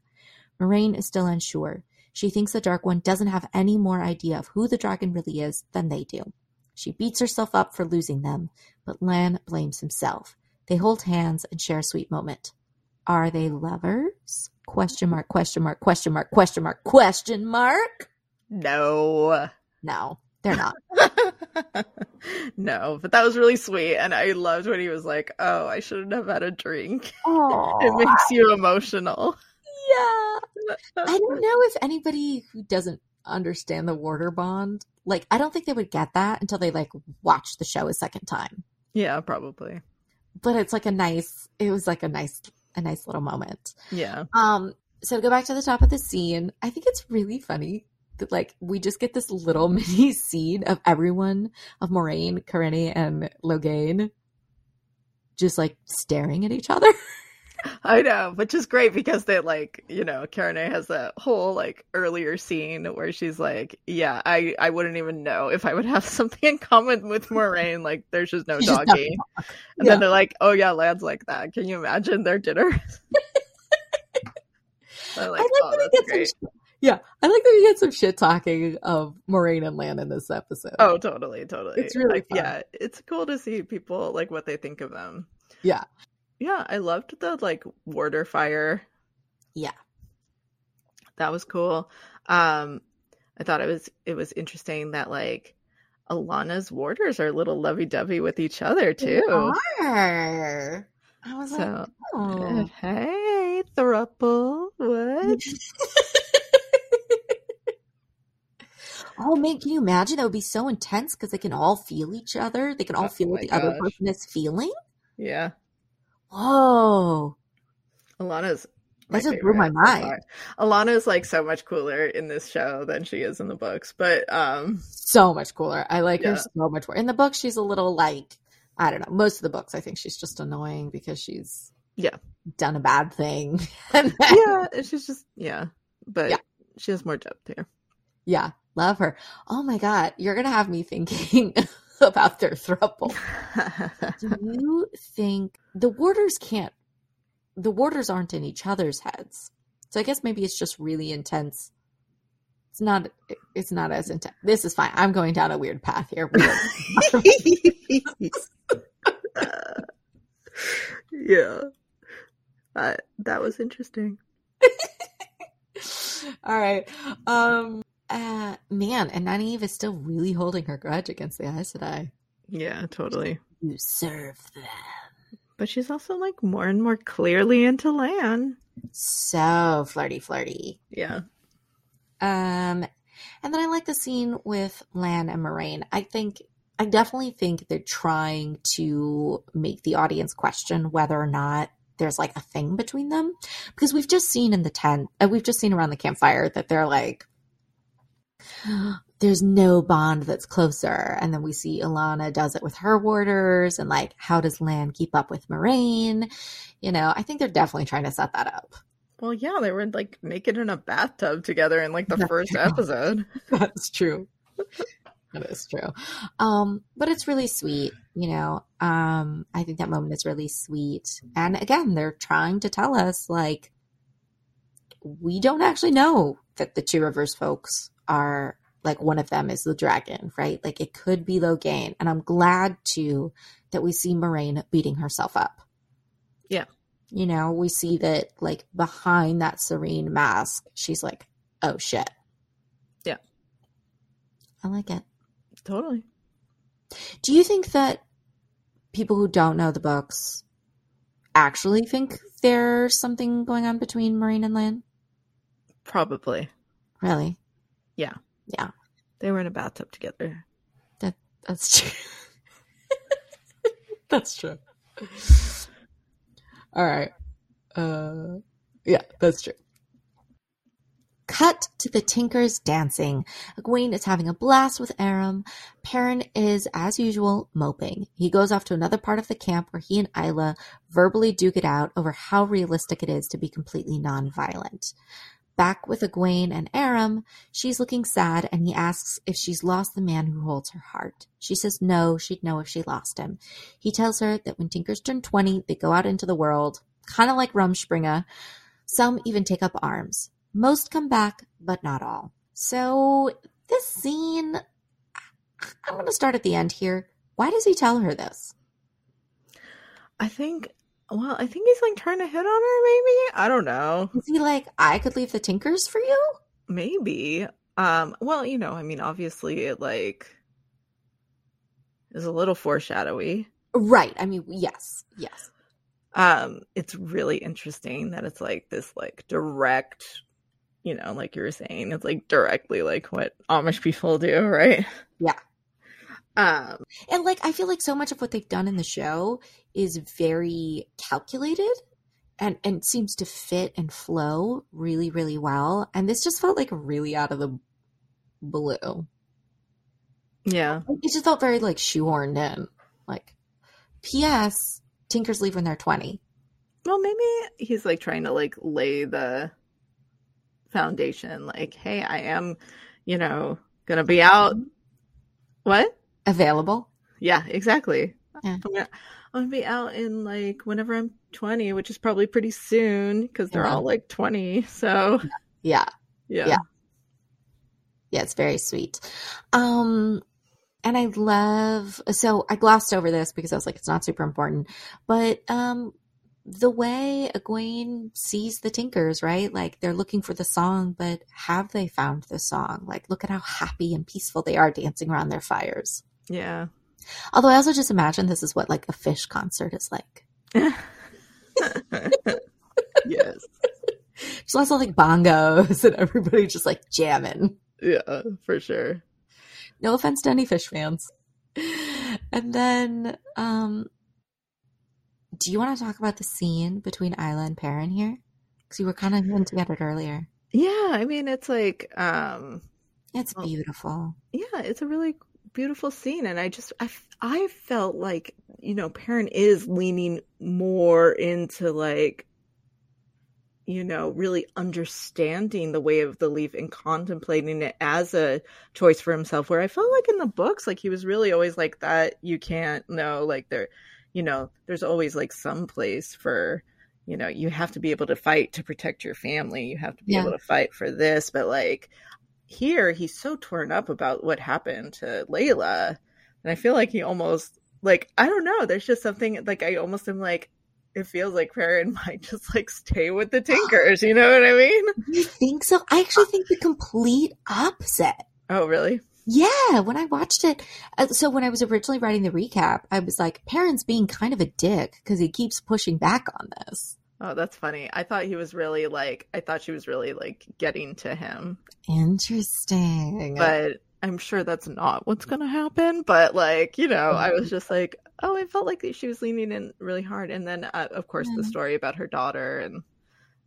Moiraine is still unsure. She thinks the Dark One doesn't have any more idea of who the dragon really is than they do. She beats herself up for losing them, but Lan blames himself. They hold hands and share a sweet moment. Are they lovers? Question mark, question mark, question mark, question mark, question mark. No. No, they're not. no, but that was really sweet, and I loved when he was like, "Oh, I shouldn't have had a drink." Oh, It makes you emotional. yeah. I don't know if anybody who doesn't understand the Warder bond, like, I don't think they would get that until they like watch the show a second time. Yeah, probably. But it's like a nice. It was like a nice, a nice little moment. Yeah. Um, so to go back to the top of the scene, I think it's really funny like we just get this little mini scene of everyone of Moiraine, Kerene, and Logain just like staring at each other. I know, which is great because they like, you know, Kerene has that whole like earlier scene where she's like, "Yeah, I I wouldn't even know if I would have something in common with Moiraine. Like, there's just no doggy." don't And Yeah. then they're like, "Oh yeah, Lad's like that. Can you imagine their dinner?" Like, I like "Oh, that we that's get great." some. Yeah, I like that we get some shit talking of Moiraine and Lan in this episode. Oh, totally, totally. It's really like, fun. yeah, it's cool to see people like what they think of them. Yeah. Yeah, I loved the like warder fire. Yeah. That was cool. Um I thought it was it was interesting that like Alanna's warders are a little lovey dovey with each other They too. are. I was like, So oh. hey, thruple. What? oh man, can you imagine? That would be so intense because they can all feel each other. They can all Oh feel what the other person is feeling. Yeah. Whoa. Alanna's That just blew my so mind. far. Alanna's like so much cooler in this show than she is in the books, but um So much cooler. I like her so much more. In the book, she's a little like, I don't know. Most of the books, I think she's just annoying because she's Yeah. done a bad thing. and then, yeah, she's just yeah, but Yeah. she has more depth here. yeah, love her. Oh my God. You're going to have me thinking about their throuple. Do you think the warders can't, the warders aren't in each other's heads. So I guess maybe it's just really intense. It's not, it's not as intense. This is fine. I'm going down a weird path here. Yeah, uh, that was interesting. All right. Um uh man, and Nynaeve is still really holding her grudge against the Aes Sedai. Yeah, totally. You serve them. But she's also like more and more clearly into Lan. So flirty flirty. Yeah, Um and then I like the scene with Lan and Moiraine. I think I definitely think they're trying to make the audience question whether or not there's like a thing between them because we've just seen in the tent, uh, we've just seen around the campfire that they're like, there's no bond that's closer. And then we see Alanna does it with her warders, and like, how does Lan keep up with Moiraine? You know, I think they're definitely trying to set that up. Well, yeah, they were like naked in a bathtub together in like the That's first true. episode. That's true. that is true. Um, but it's really sweet, you know. Um, I think that moment is really sweet. And again, they're trying to tell us like we don't actually know that the two rivers folks are like one of them is the dragon, right? Like it could be Logain. And I'm glad too that we see Moiraine beating herself up. Yeah. You know, we see that like behind that serene mask, she's like, oh shit. Yeah. I like it. Totally. Do you think that people who don't know the books actually think there's something going on between Moiraine and Lan? Probably. Really? Yeah. Yeah, They were in a bathtub together. that's true. that's true. All right. Uh yeah, that's true. Cut to the Tinkers dancing. Egwene is having a blast with Aram. Perrin is, as usual, moping. He goes off to another part of the camp where he and Ila verbally duke it out over how realistic it is to be completely non-violent. Back with Egwene and Aram, she's looking sad and he asks if she's lost the man who holds her heart. She says no, she'd know if she lost him. He tells her that when Tinkers turn 20, they go out into the world, kind of like Rumspringa. Some even take up arms. Most come back, but not all. So, this scene, I'm going to start at the end here. Why does he tell her this? I think. Well, I think he's like trying to hit on her. Maybe I don't know. Is he like, I could leave the Tinkers for you? Maybe. Um. Well, you know, I mean, obviously, it like is a little foreshadowy. Right. I mean, yes, yes. Um, it's really interesting that it's like this like direct, you know, like you were saying, it's like directly like what Amish people do, right? Yeah. Um, And like I feel like so much of what they've done in the show is very calculated and and seems to fit and flow really really well. And this just felt like really out of the blue. yeah. It just felt very like shoehorned in. Like PS Tinkers leave when they're 20. Well, maybe he's like trying to like lay the foundation. Like, hey, I am, you know, gonna be out. Mm-hmm. What? Available. Yeah, exactly. Yeah. I'm, gonna, be out in like whenever I'm 20, which is probably pretty soon because they're Yeah. all like 20. So Yeah. yeah, Yeah. Yeah, it's very sweet. Um and I love so I glossed over this because I was like it's not super important, but um the way Egwene sees the Tinkers, right? Like they're looking for the song, but have they found the song? Like look at how happy and peaceful they are dancing around their fires. yeah. Although I also just imagine this is what like a Phish concert is like. yes. There's lots of like bongos and everybody just like jamming. Yeah, for sure. No offense to any Phish fans. And then, um, do you want to talk about the scene between Ila and Perrin here? Because you were kind of hinting at it earlier. Yeah, I mean, it's like, um, It's beautiful. yeah, it's a really beautiful scene, and I just, I, I felt like, you know, Perrin is leaning more into like, you know, really understanding the way of the leaf and contemplating it as a choice for himself. Where I felt like in the books, like he was really always like that. You can't know, like there, you know, there's always like some place for, you know, you have to be able to fight to protect your family. You have to be Yeah. able to fight for this, but like here, he's so torn up about what happened to Laila, and I feel like he almost like I don't know. There's just something like I almost am like. It feels like Perrin might just like stay with the Tinkers. You know what I mean? You think so? I actually think the complete opposite. Oh, really? Yeah, when I watched it, uh, so when I was originally writing the recap, I was like, Perrin's being kind of a dick because he keeps pushing back on this. Oh, that's funny. I thought he was really like. I thought she was really like getting to him, Interesting. but I'm sure that's not what's gonna happen. But like, you know, I was just like, oh, I felt like she was leaning in really hard, and then uh, of course the story about her daughter and.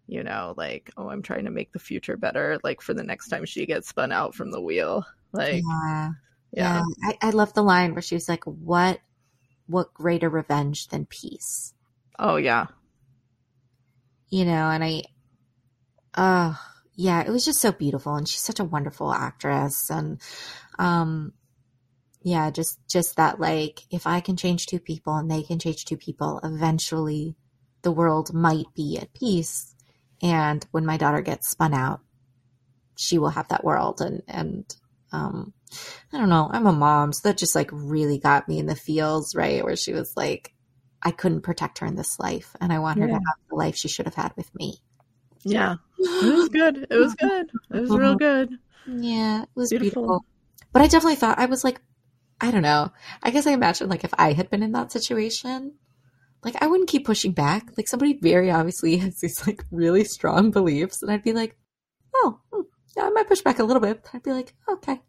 You know, like, oh, I'm trying to make the future better, like for the next time she gets spun out from the wheel. Like, yeah. yeah. Yeah, I, I love the line where she was like, "What, what greater revenge than peace?" Oh, yeah. You know, and I, uh, yeah, it was just so beautiful, and she's such a wonderful actress, and, um, yeah, just just that like, if I can change two people and they can change two people, eventually, the world might be at peace, and when my daughter gets spun out, she will have that world, and and um. I don't know. I'm a mom, so that just like really got me in the feels, right? Where she was like, I couldn't protect her in this life, and I want her to have the life she should have had with me. Yeah. It was good. It was good. It was real good. Yeah, it was Beautiful. beautiful. But I definitely thought I was like, I don't know. I guess I imagine like if I had been in that situation, like I wouldn't keep pushing back. Like somebody very obviously has these like really strong beliefs, and I'd be like, oh, hmm, yeah, I might push back a little bit. But I'd be like, okay,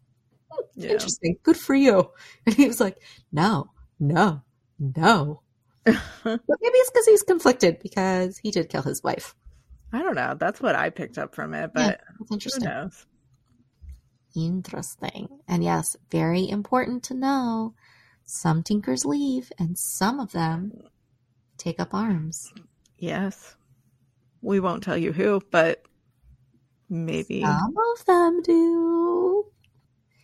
Yeah. interesting, good for you. And he was like, no, no, no. But maybe it's because he's conflicted because he did kill his wife. I don't know. That's what I picked up from it, Yeah, but who interesting. knows? Interesting. And yes, very important to know some tinkers leave and some of them take up arms. Yes. We won't tell you who, but maybe. Some of them do.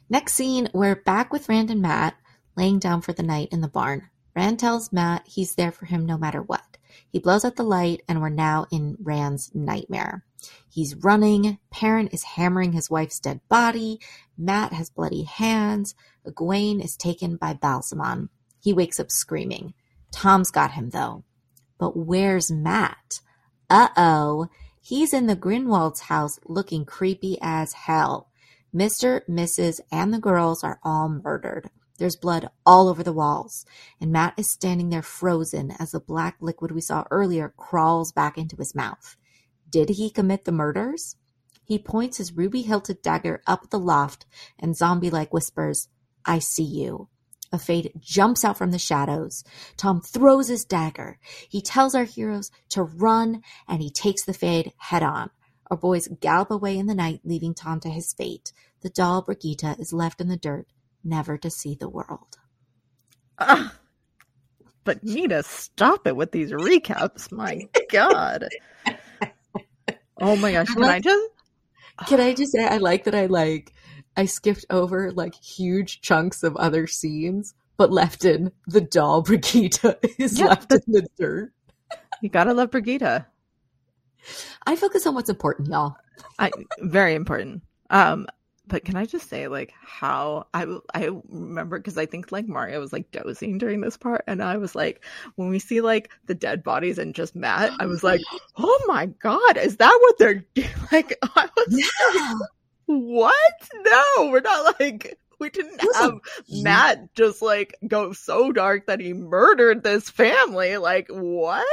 Next scene, we're back with Rand and Mat laying down for the night in the barn. Rand tells Mat he's there for him no matter what. He blows out the light, and we're now in Rand's nightmare. He's running. Perrin is hammering his wife's dead body. Mat has bloody hands. Egwene is taken by Ba'alzamon. He wakes up screaming. Tom's got him, though. But where's Mat? Uh oh. He's in the Grinwald's house looking creepy as hell. Mr., Mrs., and the girls are all murdered. There's blood all over the walls, and Mat is standing there frozen as the black liquid we saw earlier crawls back into his mouth. Did he commit the murders? He points his ruby hilted dagger up the loft and zombie like whispers, I see you. A fade jumps out from the shadows. Tom throws his dagger. He tells our heroes to run and he takes the fade head on. Our boys gallop away in the night, leaving Tom to his fate. The doll Birgitte is left in the dirt, never to see the world. Ah, but Nita, stop it with these recaps. My God. Oh my gosh. Can I just Can I just say I like that I like I skipped over like huge chunks of other scenes, but left in the doll Birgitte is Yeah, left in the dirt. you gotta love Birgitte. I focus on what's important, y'all. I very important. Um, but can I just say like how I I remember because I think like Mario was like dozing during this part, and I was like, when we see like the dead bodies and just Mat, I was like, oh my god, is that what they're doing? Like, I was Yeah. what? No, we're not like we didn't It was a have Mat just like go so dark that he murdered this family. Like what?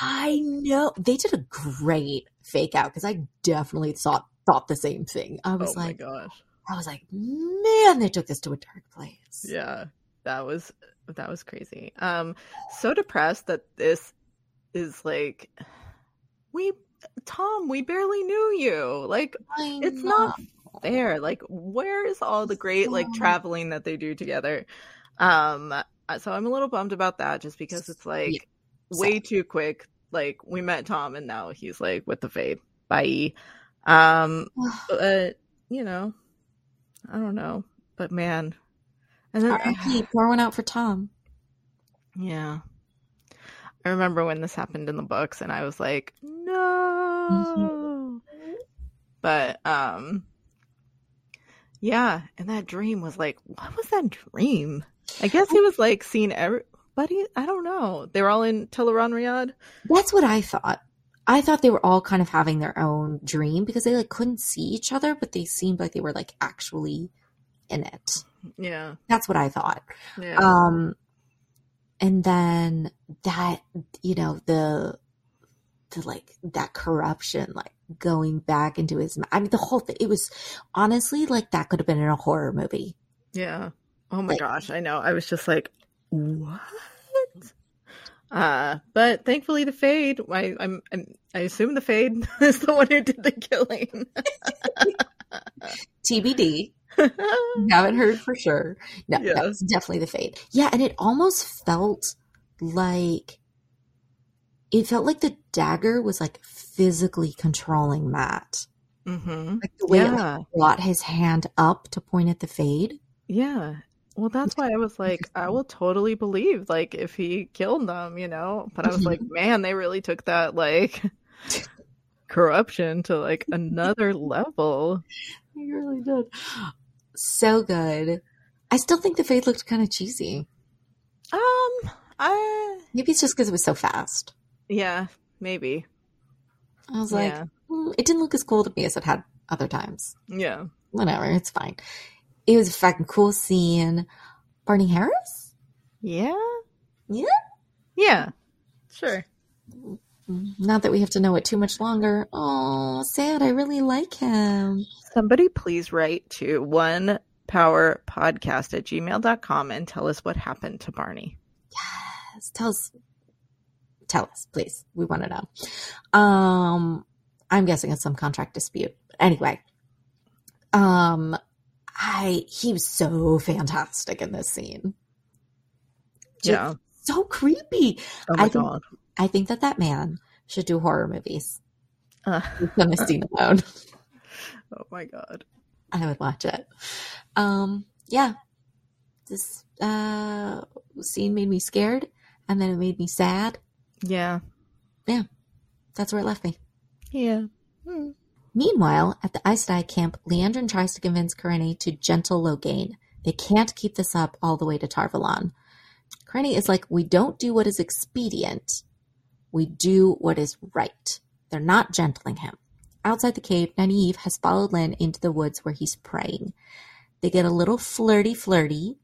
I know they did a great fake out because I definitely thought thought the same thing. I was oh like, my gosh. I was like, man, they took this to a dark place. Yeah, that was that was crazy. Um, so depressed that this is like we Tom, we barely knew you. Like I it's know. not fair. Like where is all the great like traveling that they do together? Um, uh, so I'm a little bummed about that just because it's like way too quick. Like we met Tom and now he's like with the fade. Bye. Um, but you know, I don't know. But man, and then R.I.P. Pour one out for Tom. Yeah. I remember when this happened in the books and I was like, Mm-hmm. no. But um yeah, and that dream was like, what was that dream? I guess he was like seeing everybody. I don't know. They were all in Tel'aran'rhiod. That's what I thought. I thought they were all kind of having their own dream because they like couldn't see each other, but they seemed like they were like actually in it. Yeah. That's what I thought. Yeah. Um, and then that, you know, the, the like that corruption, like going back into his, I mean, the whole thing, it was honestly like that could have been in a horror movie. Yeah. Oh my Like- gosh, I know. I was just like, what? Uh, but thankfully the fade. I, I'm, I'm, I assume the fade is the one who did the killing. TBD. haven't heard for sure. No, Yeah. that's definitely the fade. Yeah, and it almost felt like it felt like the dagger was like physically controlling Mat. mm-hmm. Like the way it like, Yeah, brought his hand up to point at the fade. yeah. Well, that's why I was like, I will totally believe like if he killed them, you know. But I was like, man, they really took that like corruption to like another level. He really did. So good. I still think the fade looked kind of cheesy. Um, I Maybe it's just because it was so fast. yeah, maybe. I was like, yeah, "Mm, it didn't look as cool to me as it had other times. yeah. Whatever, it's fine. It was a fucking cool scene. Barney Harris? Yeah. Yeah. Yeah. Sure. Not that we have to know it too much longer. Oh, sad. I really like him. Somebody please write to one power podcast at gmail.com and tell us what happened to Barney. Yes, Tell us. Tell us, please. We want to know. Um, I'm guessing it's some contract dispute. Anyway, um, I he was so fantastic in this scene. Just Yeah. so creepy. Oh my I think- god. I think that that man should do horror movies. Uh, scene alone. oh my god. I would watch it. Um, yeah. This uh scene made me scared and then it made me sad. Yeah. Yeah, that's where it left me. Yeah. Hmm. Meanwhile, at the Dye camp, Liandrin tries to convince Kerene to gentle Logain. They can't keep this up all the way to Tarvalon. Kerene is like, we don't do what is expedient. We do what is right. They're not gentling him. Outside the cave, Nynaeve has followed Lan into the woods where he's praying. They get a little flirty flirty.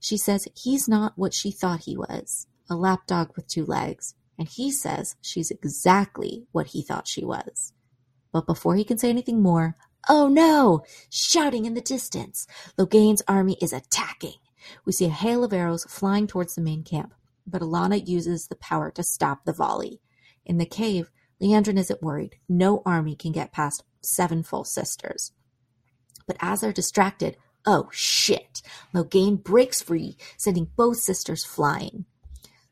She says he's not what she thought he was a lapdog with two legs, and he says she's exactly what he thought she was. But before he can say anything more, oh no! Shouting in the distance, Logain's army is attacking. We see a hail of arrows flying towards the main camp, but Alanna uses the power to stop the volley. In the cave, Liandrin isn't worried. No army can get past seven full sisters. But as they're distracted, oh shit! Logain breaks free, sending both sisters flying.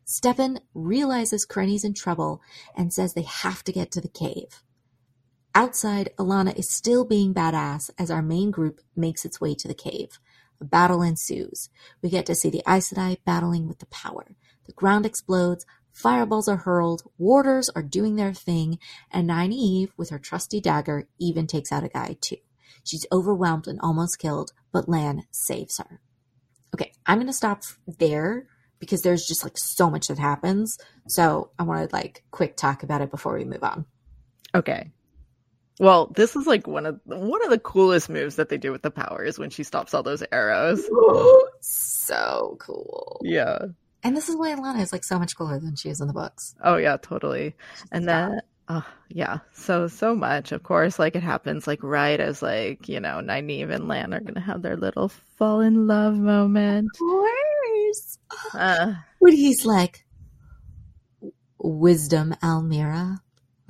Stepin realizes Kerene's in trouble and says they have to get to the cave. Outside, Alanna is still being badass as our main group makes its way to the cave. A battle ensues. We get to see the Aes Sedai battling with the power. The ground explodes, fireballs are hurled, warders are doing their thing, and Nynaeve, with her trusty dagger, even takes out a guy too. She's overwhelmed and almost killed, but Lan saves her. Okay, I'm gonna stop there because there's just like so much that happens. So I want to like quick talk about it before we move on. Okay. Well, this is like one of one of the coolest moves that they do with the powers when she stops all those arrows. so cool. Yeah. And this is why Alanna is like so much cooler than she is in the books. Oh yeah, totally. And then uh, yeah, so so much. Of course, like it happens like right as like, you know, Nynaeve and Lan are gonna have their little fall in love moment. Of course. Uh, when he's like wisdom Almira.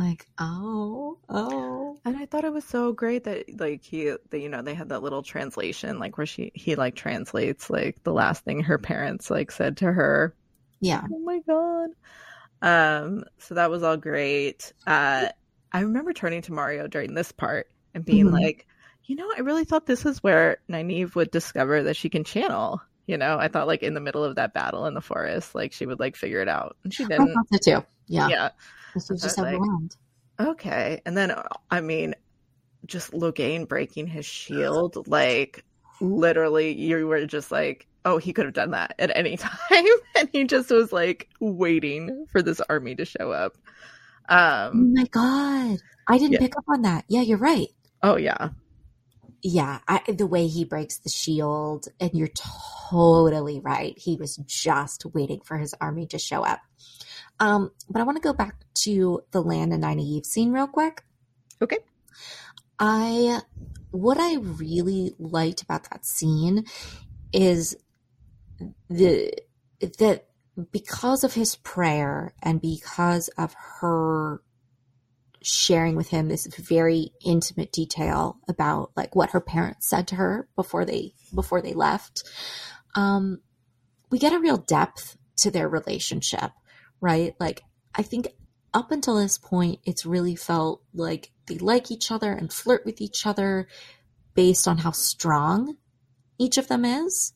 Like, oh, oh. and I thought it was so great that like he that you know they had that little translation like where she he like translates like the last thing her parents like said to her. Yeah. Oh my god. Um so that was all great. Uh I remember turning to Mario during this part and being Mhm. like, you know, I really thought this is where Nynaeve would discover that she can channel. You know, I thought like in the middle of that battle in the forest, like she would like figure it out. And she didn't. thought so too. Yeah. Yeah. She's just like- overwhelmed. Okay. And then, I mean, just Logain breaking his shield, like literally, you were just like, oh, he could have done that at any time. and he just was like waiting for this army to show up. Oh Um, my god. I didn't Yeah. pick up on that. Yeah, you're right. oh, yeah. Yeah, I, the way he breaks the shield, and you're totally right. He was just waiting for his army to show up. Um, but I want to go back to the Lan and Nynaeve scene real quick. Okay. I what I really liked about that scene is the that because of his prayer and because of her sharing with him this very intimate detail about like what her parents said to her before they before they left um we get a real depth to their relationship right like i think up until this point it's really felt like they like each other and flirt with each other based on how strong each of them is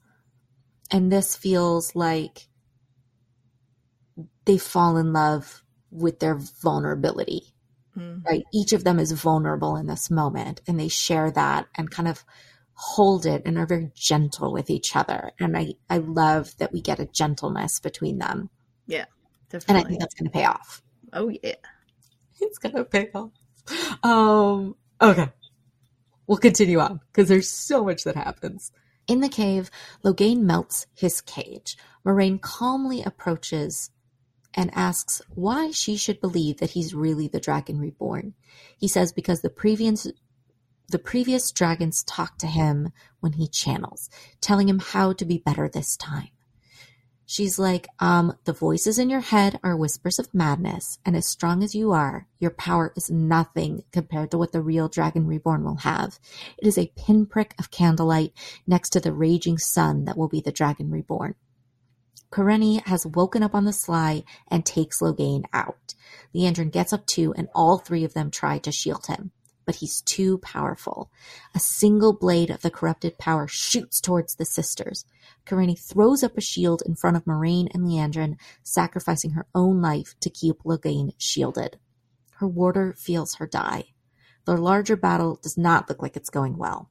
and this feels like they fall in love with their vulnerability Mm. right? Each of them is vulnerable in this moment and they share that and kind of hold it and are very gentle with each other. And I, I love that we get a gentleness between them. And I think that's going to pay off. oh, yeah. It's going to pay off. Um, okay. We'll continue on because there's so much that happens. In the cave, Logain melts his cage. Moiraine calmly approaches and asks why she should believe that he's really the dragon reborn. He says because the previous the previous dragons talk to him when he channels, telling him how to be better this time. She's like, um, the voices in your head are whispers of madness, and as strong as you are, your power is nothing compared to what the real Dragon Reborn will have. It is a pinprick of candlelight next to the raging sun that will be the Dragon Reborn. Kerene has woken up on the sly and takes Logain out. Liandrin gets up too, and all three of them try to shield him. But he's too powerful. A single blade of the corrupted power shoots towards the sisters. Kerene throws up a shield in front of Moiraine and Liandrin, sacrificing her own life to keep Logain shielded. Her warder feels her die. The larger battle does not look like it's going well.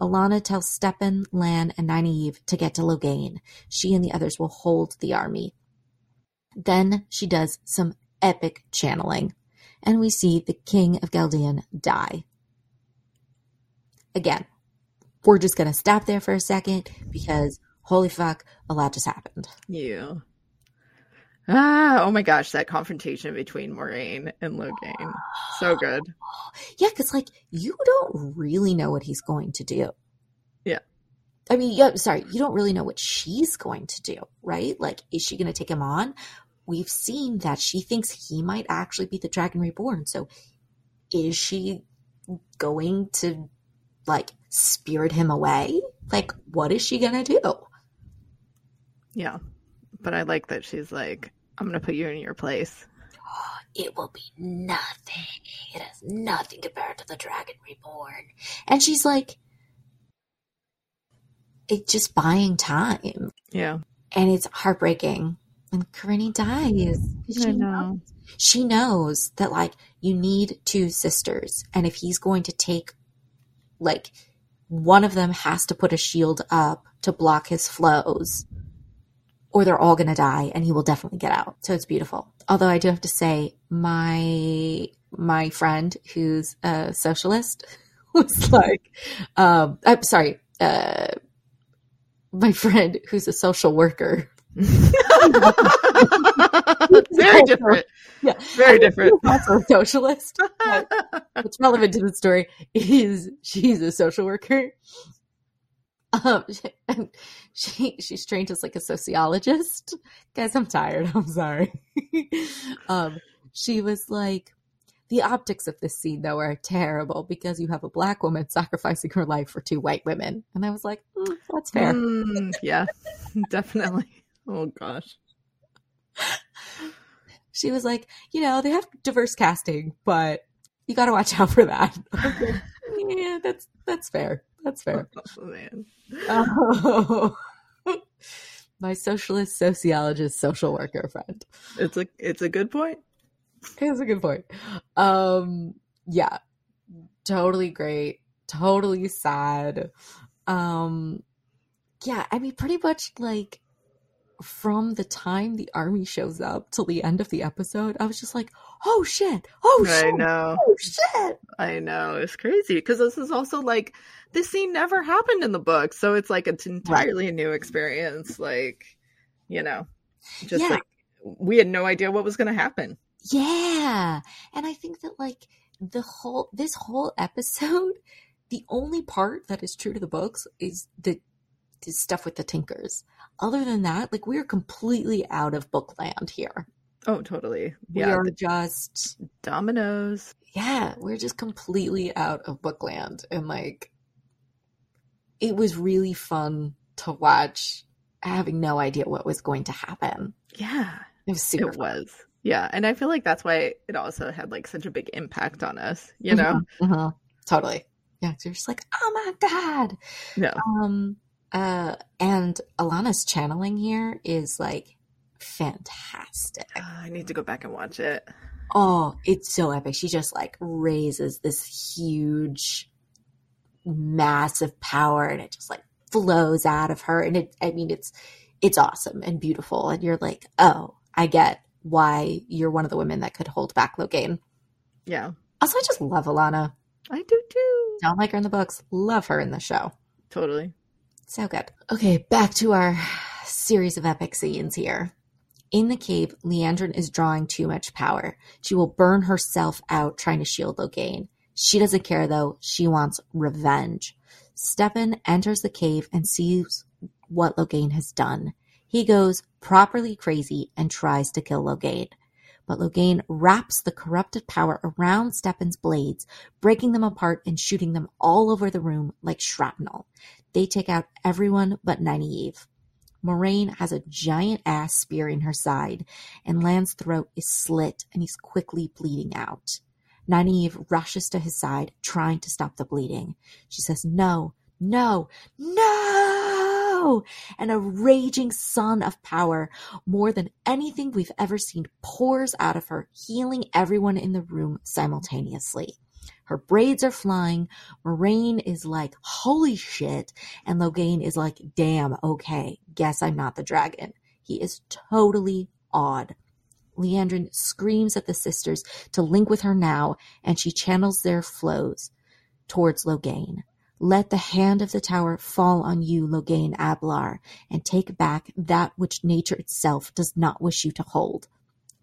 Alanna tells Stepin, Lan, and Nynaeve to get to Logain. She and the others will hold the army. Then she does some epic channeling, and we see the King of Ghealdan die. Again, we're just going to stop there for a second because holy fuck, a lot just happened. Yeah. Ah, oh my gosh, that confrontation between Moiraine and Logain. So good. Yeah, because like you don't really know what he's going to do. Yeah. I mean, yeah, sorry, you don't really know what she's going to do, right? Like, is she going to take him on? We've seen that she thinks he might actually be the Dragon Reborn. So, is she going to like spirit him away? Like, what is she going to do? Yeah. But I like that she's like, I'm going to put you in your place. It will be nothing. It has nothing compared to the Dragon Reborn. And she's like, it's just buying time. Yeah. And it's heartbreaking. And Kerene dies. She know. she knows that like you need two sisters and if he's going to take like one of them has to put a shield up to block his flows or they're all going to die and he will definitely get out so it's beautiful although i do have to say my my friend who's a socialist was like um i'm sorry uh my friend who's a social worker Very different. Yeah. Very different. also a socialist. But what's relevant to the story is she's a social worker. Um, she, and she she's trained as like a sociologist. Guys, I'm tired. I'm sorry. um, she was like, the optics of this scene though are terrible because you have a black woman sacrificing her life for two white women, and I was like, mm, that's fair. Mm, yeah, definitely. Oh gosh. She was like, you know, they have diverse casting, but you got to watch out for that. I was like, yeah, that's that's fair. That's fair. Oh, man. Oh. My socialist sociologist social worker friend. It's a it's a good point. It's a good point. Um yeah. Totally great. Totally sad. Um yeah, I mean pretty much like from the time the army shows up till the end of the episode, I was just like, "Oh shit! Oh I shit! know. Oh shit!" I know. It's crazy because this is also like this scene never happened in the book, so it's like it's entirely a new experience. Like, you know, just Yeah. like we had no idea what was going to happen. Yeah. And I think that like the whole this whole episode, the only part that is true to the books is the, the stuff with the Tinkers. Other than that, like we're completely out of bookland here. Oh, totally. We Yeah, are just dominoes. yeah, we're just completely out of bookland and like it was really fun to watch having no idea what was going to happen. Yeah, It was super it was. Yeah, and I feel like that's why it also had like such a big impact on us. You know? Mhm, mhm. Totally. Yeah, so you're just like, oh my god. Yeah. Um uh and Alanna's channeling here is like fantastic. Ah, I need to go back and watch it. Oh, it's so epic. She just like raises this huge massive power and it just like flows out of her and it I mean it's it's awesome and beautiful and you're like, "Oh, I get why you're one of the women that could hold back Logain." Yeah, Also, I just love Alanna. I do too. Don't like her in the books, love her in the show. Totally. So good. Okay, back to our series of epic scenes here. In the cave, Liandrin is drawing too much power. She will burn herself out trying to shield Logain. She doesn't care though. She wants revenge. Stepin enters the cave and sees what Logain has done. He goes properly crazy and tries to kill Logain. But Logain wraps the corrupted power around Stepin's blades, breaking them apart and shooting them all over the room like shrapnel. They take out everyone but Nynaeve. Moiraine has a giant ass spear in her side, and Lan's throat is slit and he's quickly bleeding out. Nynaeve rushes to his side, trying to stop the bleeding. She says, No, no, no! And a raging sun of power, more than anything we've ever seen, pours out of her, healing everyone in the room simultaneously. Her braids are flying. Moiraine is like, holy shit. And Logain is like, damn, okay, guess I'm not the dragon. He is totally awed. Liandrin screams at the sisters to link with her now, and she channels their flows towards Logain. Let the hand of the tower fall on you, Logain Ablar, and take back that which nature itself does not wish you to hold.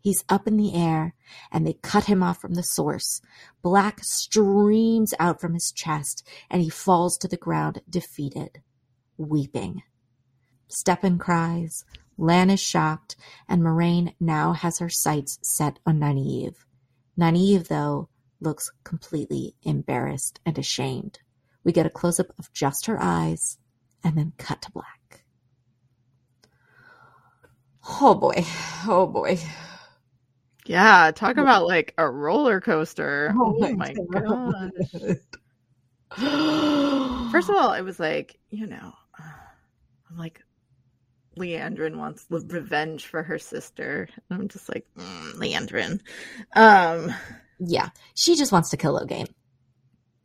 He's up in the air, and they cut him off from the source. Black streams out from his chest, and he falls to the ground defeated, weeping. Stepin cries, Lan is shocked, and Moiraine now has her sights set on Nynaeve. Nynaeve, though, looks completely embarrassed and ashamed. We get a close up of just her eyes, and then cut to black. Oh boy, oh boy. Yeah, talk about like a roller coaster. Oh Oh, my God. god. First of all, I was like, you know, I'm like, Liandrin wants revenge for her sister. And I'm just like, mm, Liandrin. Um, yeah, she just wants to kill Logain.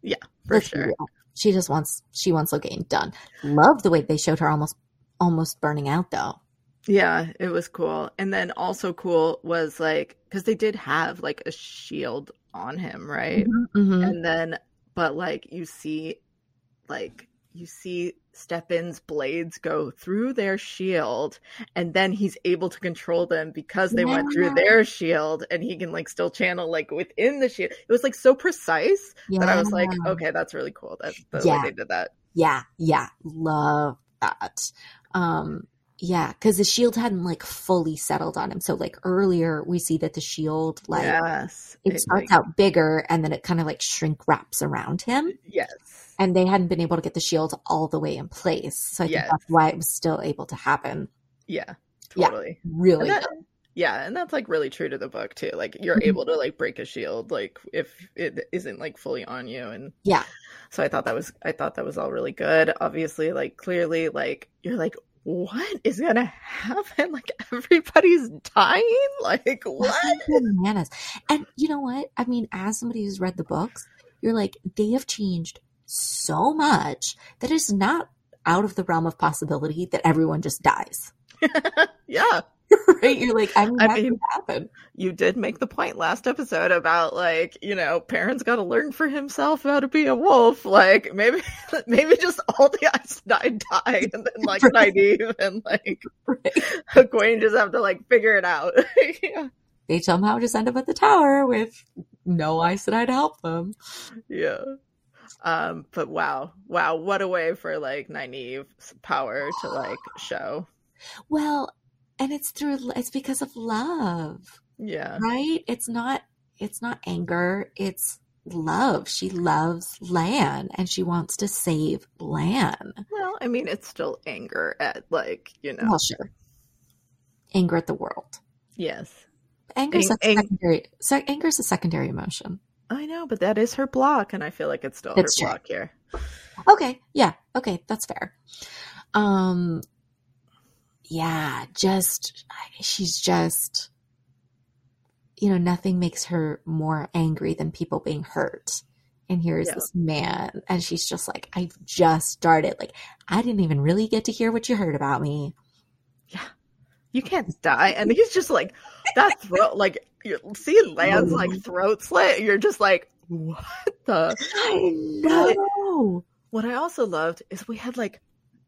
Yeah, for Let's sure. She just wants she wants Logain done. Love the way they showed her almost almost burning out though. Yeah, it was cool. And then also cool was like, because they did have like a shield on him, right? Mhm. and then but like you see like you see Stepin's blades go through their shield and then he's able to control them because they went through their shield and he can like still channel like within the shield. It was like so precise that I was like, okay, that's really cool. That's the Yeah. way they did that. Yeah, yeah, love that. Um, yeah, because the shield hadn't like fully settled on him. So like earlier, we see that the shield like yes. it starts like- out bigger and then it kind of like shrink wraps around him. Yes. And they hadn't been able to get the shield all the way in place. So I think that's why it was still able to happen. Yeah. Yeah. Totally. Really And that- yeah, and that's like really true to the book too. Like you're Mhm. able to like break a shield like if it isn't like fully on you and Yeah. So I thought that was I thought that was all really good. Obviously, like clearly like you're like what is going to happen? Like everybody's dying? Like what? Bananas. And you know what? I mean, as somebody who's read the books, you're like, they have changed so much that it's not out of the realm of possibility that everyone just dies. yeah. right? You're like, I mean, I mean- happen. You did make the point last episode about like, you know, Perrin's got to learn for himself how to be a wolf. Like maybe maybe just all the Aes Sedai die and then like Right. Nynaeve and like Right? Egwene just have to like figure it out. yeah. They somehow just end up at the tower with no Aes Sedai to help them. Yeah. Um, but wow, wow, what a way for like Nynaeve's power to like show. Well, and it's through, it's because of love. Yeah. right it's not it's not anger it's love she loves lan and she wants to save lan Well, I mean, it's still anger at like, you know. well sure anger at the world yes. anger's Ang- a secondary se- anger's a secondary emotion I know, but that is her block, and I feel like it's still It's her true. block here. okay yeah okay that's fair um yeah just she's just you know nothing makes her more angry than people being hurt and here's Yeah. this man and she's just like i've just started like i didn't even really get to hear what you heard about me Yeah. You can't die, and he's just like that throat, like you see Lan's like mm-hmm. throat slit. You're just like, what the? i know What I also loved is we had like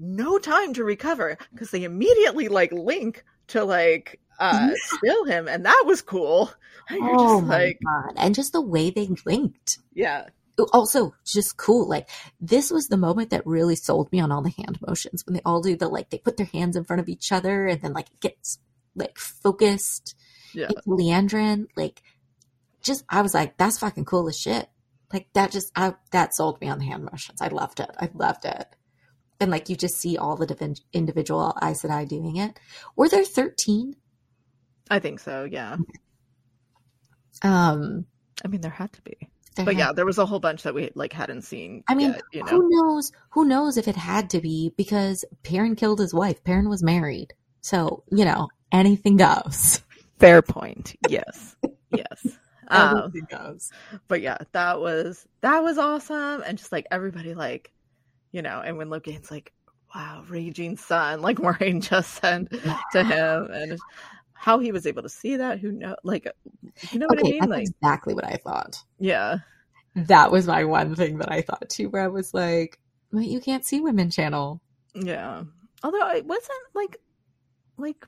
no time to recover because they immediately like link to like uh Yeah. spill him, and that was cool. And you're oh just my like, god. And just the way they linked. Yeah, also just cool like this was the moment that really sold me on all the hand motions when they all do the like they put their hands in front of each other and then like it gets like focused. Yeah, Liandrin like just i was like that's fucking cool as shit. Like that just I, that sold me on the hand motions. I loved it. I loved it and like you just see all the divin- individual Aes Sedai doing it were there 13 I think so. Yeah, um I mean there had to be, there but had- yeah, there was a whole bunch that we like hadn't seen. I mean, yet, you know, who knows? Who knows if it had to be because Perrin killed his wife. Perrin was married, so you know anything goes. fair point. Yes, yes. Um, Anything goes. but yeah, that was that was awesome, and just like everybody, like you know, and when Logain's like, "Wow, raging sun," like Moiraine just said to him, and how he was able to see that, who know, like, you know what I mean? that's Like, exactly what I thought. yeah, That was my one thing that I thought too, where I was like, but you can't see women channel. Yeah. Although it wasn't like like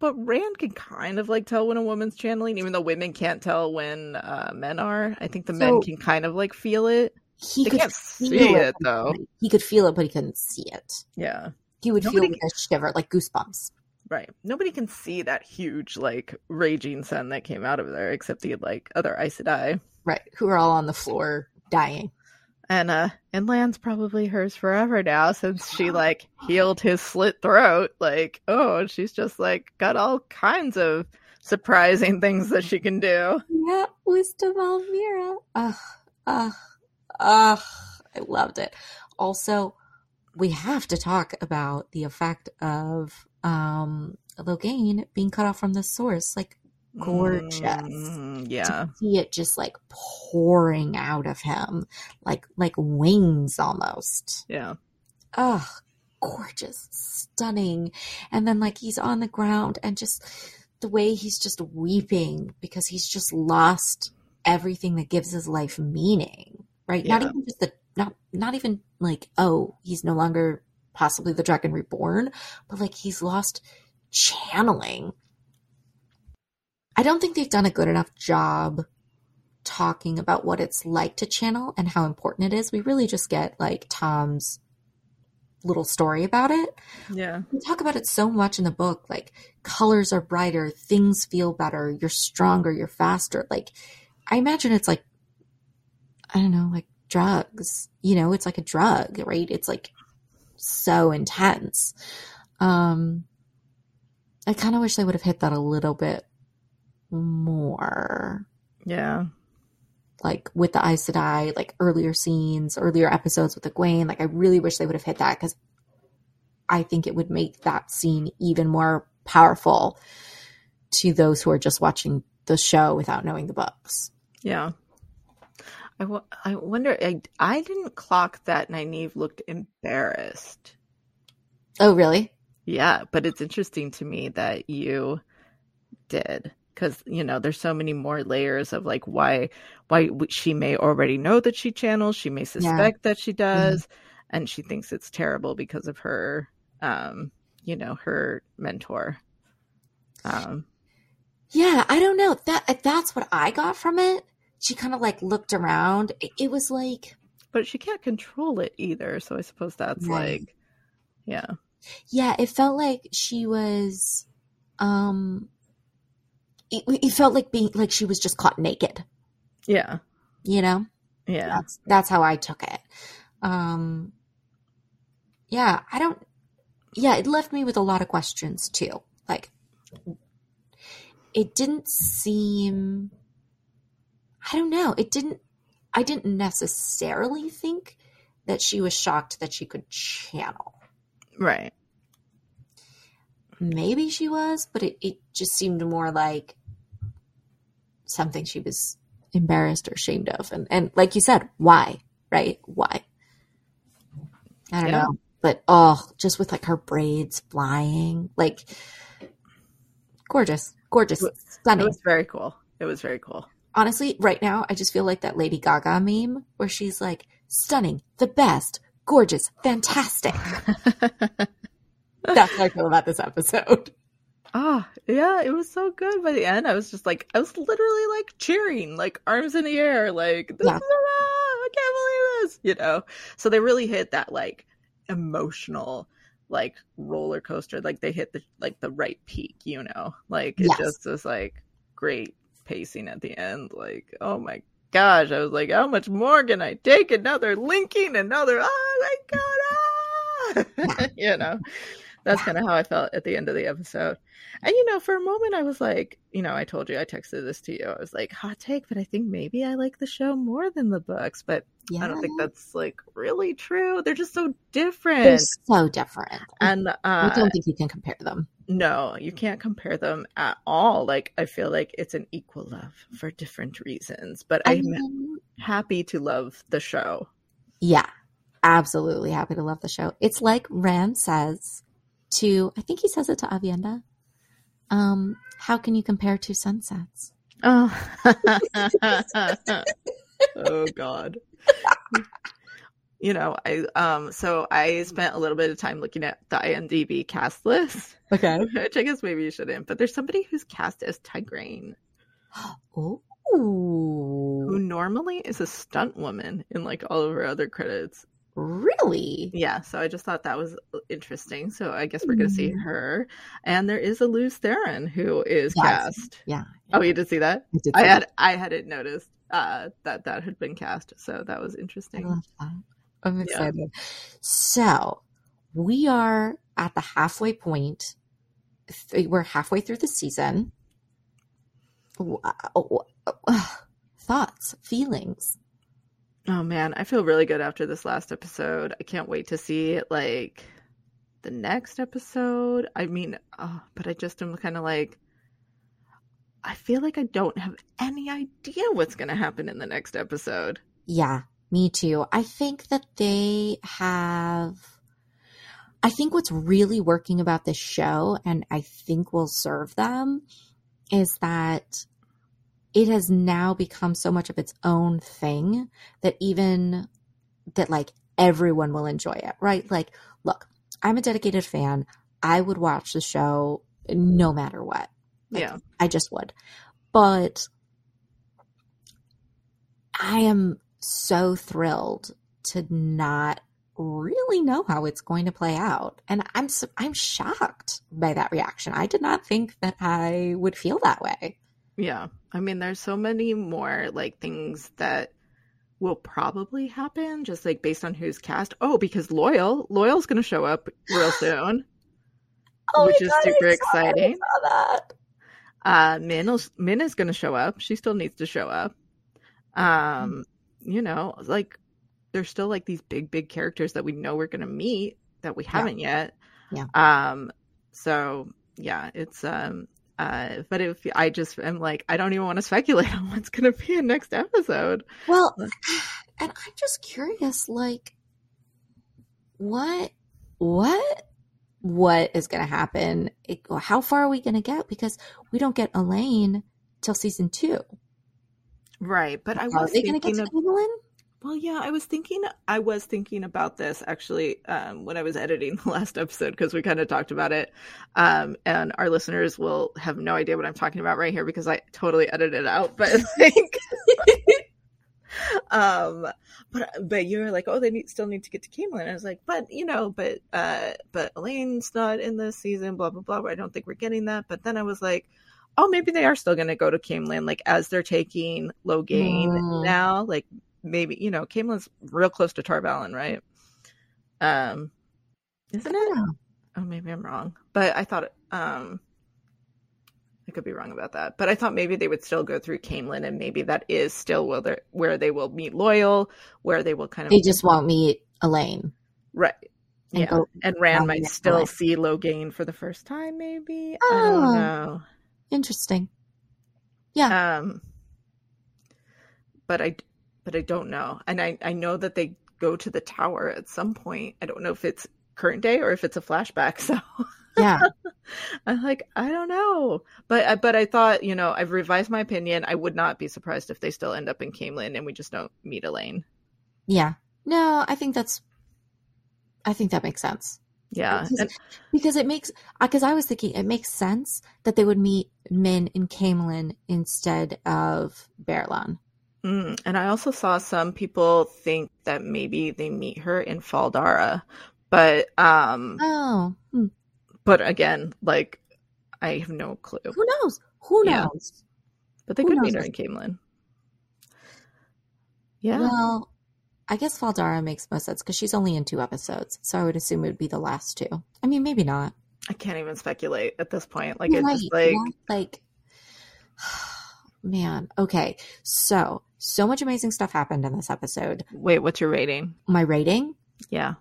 but Rand can kind of like tell when a woman's channeling, even though women can't tell when uh, men are. I think the men can kind of like feel it. He They could feel see it though. He could feel it, but he couldn't see it. Yeah. He would Nobody feel like a shiver, like goosebumps. Right. Nobody can see that huge like raging sun that came out of there except the like other Aes Sedai. Right. Who are all on the floor dying. And uh and Lan's probably hers forever now since she like healed his slit throat. Like, oh, she's just like got all kinds of surprising things that she can do. Yeah, wisdom al'Meara. Ugh, ugh, ugh. I loved it. Also, we have to talk about the effect of um Logain being cut off from the source. Like Gorgeous. Mm, yeah. to see it just like pouring out of him, like like wings almost. Yeah. Oh, gorgeous, stunning. And then like he's on the ground and just the way he's just weeping because he's just lost everything that gives his life meaning. Right? Not even just the not not even like, oh, he's no longer possibly the dragon reborn, but like he's lost channeling. I don't think they've done a good enough job talking about what it's like to channel and how important it is. We really just get like Tom's little story about it. Yeah. We talk about it so much in the book like colors are brighter, things feel better, you're stronger, you're faster. Like I imagine it's like I don't know, like drugs. You know, it's like a drug, right? It's like so intense. Um I kind of wish they would have hit that a little bit more Yeah. like with the Aes Sedai, like earlier scenes, earlier episodes with Egwene. Like I really wish they would have hit that because I think it would make that scene even more powerful to those who are just watching the show without knowing the books. Yeah. I, w- I wonder, I, I didn't clock that Nynaeve looked embarrassed. Oh, really? Yeah, but it's interesting to me that you did because you know there's so many more layers of like why why she may already know that she channels, she may suspect that she does, and she thinks it's terrible because of her, um, you know, her mentor. Um, Yeah, I don't know. That that's what I got from it. She kind of like looked around. It, it was like, but she can't control it either, so I suppose that's Right. like, yeah, yeah, it felt like she was, um, it, it felt like being like she was just caught naked. yeah, You know. yeah, that's that's how I took it. Um yeah, I don't yeah, it left me with a lot of questions too. Like it didn't seem I don't know, it didn't I didn't necessarily think that she was shocked that she could channel. right, Maybe she was, but it, it just seemed more like something she was embarrassed or ashamed of. And and like you said, why? Right? Why? I don't Yeah. know. But oh, just with like her braids flying, like gorgeous, gorgeous, stunning. it was very cool. It was very cool. Honestly, right now I just feel like that Lady Gaga meme where she's like stunning, the best, gorgeous, fantastic. That's how I feel about this episode. Ah, yeah, it was so good by the end. I was just like, I was literally like cheering, like arms in the air, like, this Yeah. is, I can't believe this, you know? So they really hit that like emotional, like roller coaster. Like they hit the, like the right peak, you know? Like it Yes. just was like great pacing at the end. Like, oh my gosh, I was like, how much more can I take? Another linking, another, oh my god, ah! you know? That's kind of how I felt at the end of the episode. And you know, for a moment, I was like, you know, I told you, I texted this to you. I was like, hot take, but I think maybe I like the show more than the books. But Yeah. I don't think that's like really true. They're just so different. They're so different. And uh, I don't think you can compare them. no, you can't compare them at all. Like, I feel like it's an equal love for different reasons. But I'm mean, happy to love the show. yeah, absolutely happy to love the show. It's like Rand says to, I think he says it to Aviendha. Um, how can you compare two sunsets? Oh, oh God. you know, I um so I spent a little bit of time looking at the IMDb cast list, Okay. which I guess maybe you shouldn't, but there's somebody who's cast as Tigraine, who normally is a stunt woman in like all of her other credits. Really? Yeah, so I just thought that was interesting. So I guess we're gonna see Mm. her, and there is a Lews Therin who is Yes. cast. Yeah. Oh, you did see that? I, I had I hadn't noticed uh, that that had been cast, so that was I interesting. love that. I'm Yeah. excited. So we are at the halfway point. We're halfway through the season. Uh, Thoughts, feelings. Oh man, I feel really good after this last episode. I can't wait to see like the next episode. I mean, oh, but I just am kind of like I feel like I don't have any idea what's going to happen in the next episode. Yeah, me too. I think that they have. I think what's really working about this show, and I think will serve them, is that it has now become so much of its own thing that even that like everyone will enjoy it, right? Like, look, I'm a dedicated fan. I would watch the show no matter what. Like, yeah. I just would. But I am so thrilled to not really know how it's going to play out. And I'm I'm shocked by that reaction. I did not think that I would feel that way. Yeah. I mean, there's so many more like things that will probably happen just like based on who's cast. Oh, because Loial, Loial's going to show up real soon. Which my is super I saw- exciting. Uh, Min, Min is going to show up. She still needs to show up. Um, you know, like there's still like these big, big characters that we know we're going to meet that we haven't yet. Yeah. Um, so yeah, it's um, uh, but if I just am like, I don't even want to speculate on what's going to be in next episode. Well, and I'm just curious, like, what, what, what is going to happen? It, how far are we going to get? Because we don't get Elayne till season two. Right, but I Are was they going to get of to Evelyn? Well, yeah, I was thinking I was thinking about this actually um, when I was editing the last episode because we kind of talked about it, um, and our listeners will have no idea what I'm talking about right here because I totally edited it out. But like, um, but but you were like, oh, they need, still need to get to Caemlyn. I was like, but you know, but uh, but Elayne's not in this season, blah blah blah. I don't think we're getting that. But then I was like. Oh, maybe they are still going to go to Caemlyn, like as they're taking Logain Mm. now. Like maybe you know Caemlyn's real close to Tar Valon, right? Um, isn't it? Oh, maybe I'm wrong, but I thought um, I could be wrong about that. But I thought maybe they would still go through Caemlyn, and maybe that is still where they where they will meet Loyal, where they will kind of They just won't meet Elayne. right. and Yeah, go- and Rand might still line. see Logain for the first time, maybe. I Oh. don't know. Interesting. Yeah. Um, but I, but I don't know, and I I know that they go to the tower at some point. I don't know if it's current day or if it's a flashback. So yeah. I'm like, I don't know, but I- but I thought you know I've revised my opinion. I would not be surprised if they still end up in Caemlyn and we just don't meet Elayne. Yeah. No, I think that's, I think that makes sense. Yeah, Because, and, because it makes, because I was thinking it makes sense that they would meet Min in Caemlyn instead of Baerlon. Mm, and I also saw some people think that maybe they meet her in Fal Dara, but um, Oh, hmm. but again, like I have no clue. who knows? Who Yeah. knows? But they Who could meet her in Caemlyn. Yeah. Well, I guess Fal Dara makes most sense because she's only in two episodes, so I would assume it would be the last two. I mean, maybe not. I can't even speculate at this point. Like it's Right, just like yeah, like, man. Okay, so so much amazing stuff happened in this episode. wait, what's your rating? My rating, Yeah.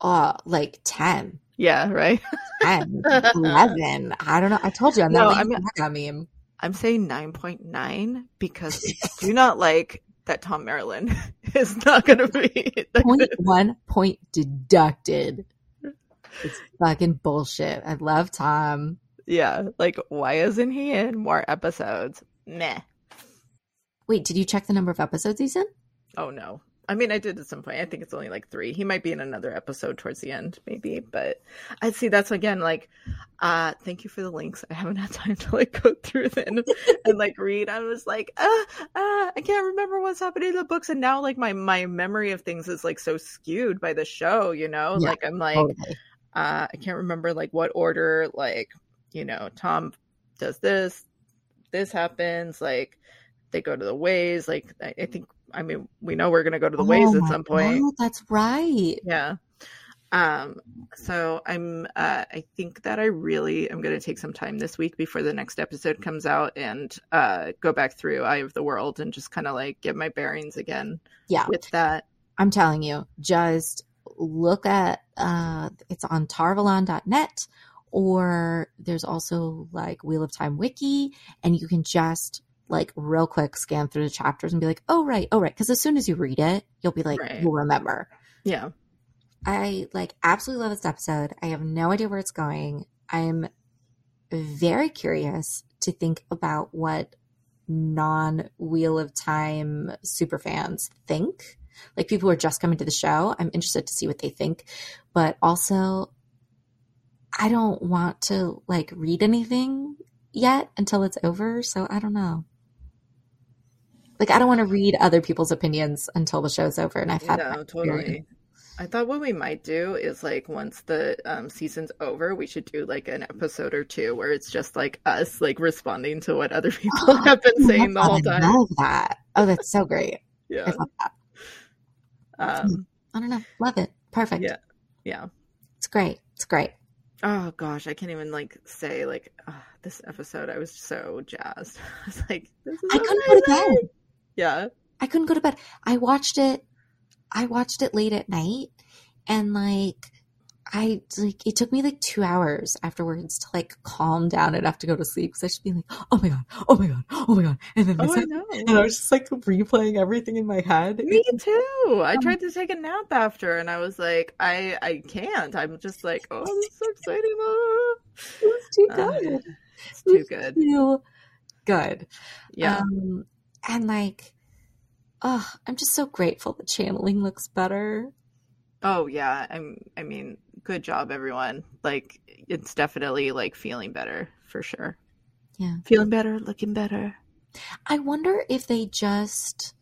uh, like 10, Yeah, right? 10, 11. I don't know. I told you I'm No, not I Lady mean- Gaga meme. I'm saying 9.9 because I do not like that Tom Merrilin is not going to be. Point one point deducted. It's fucking bullshit. I love Tom. yeah, like why isn't he in more episodes? Meh. Wait, did you check the number of episodes he's in? Oh no. I mean, I did at some point. I think it's only like three. He might be in another episode towards the end, maybe. But I see that's again like, uh, thank you for the links. I haven't had time to like go through them and like read. I was like, uh, uh, I can't remember what's happening in the books, and now like my my memory of things is like so skewed by the show. You know, Yeah, like I'm like, Totally. uh, I can't remember like what order. Like, you know, Tom does this, this happens. Like, they go to the ways. Like, I, I think. I mean, we know we're gonna go to the ways Oh at some point God, that's right. yeah um so i'm uh i think that i really am going to take some time this week before the next episode comes out and uh go back through eye of the world and just kind of like get my bearings again Yeah. with that I'm telling you, just look at uh it's on tarvalon.net or there's also like Wheel of Time wiki and you can just like real quick scan through the chapters and be like, "Oh right, oh right," because as soon as you read it, you'll be like, Right. you'll remember. yeah I like absolutely love this episode. I have no idea where it's going. I'm very curious to think about what non Wheel of Time superfans think. Like people who are just coming to the show. I'm interested to see what they think. But also I don't want to like read anything yet until it's over, so I don't know. Like I don't want to read other people's opinions until the show's over and I've had no totally i thought what we might do is like once the um season's over we should do like an episode or two where it's just like us like responding to what other people have been saying the whole I time love that. Oh, that's so great. I yeah love that. um I don't know. Love it. Perfect. Yeah. yeah It's great. It's great. Oh gosh, I can't even like say like ah, this episode. I was so jazzed. I was like, this is I couldn't go to amazing. bed. Yeah, I couldn't go to bed. I watched it. I watched it late at night, and like, I like it took me like two hours afterwards to like calm down enough to go to sleep because I should be like, oh my god, oh my god, oh my god, and then oh, I happened, and. I was just like replaying everything in my head. Me too. I Um, tried to take a nap after, and I was like, I I can't. I'm just like, oh, this is so exciting. Ah. It was too Uh, good. It's too good. Too good. Yeah, Um, and like, oh, I'm just so grateful the channeling looks better. Oh yeah, I'm I mean, good job everyone. Like it's definitely like feeling better for sure. Yeah. Feeling better, looking better. I wonder if they just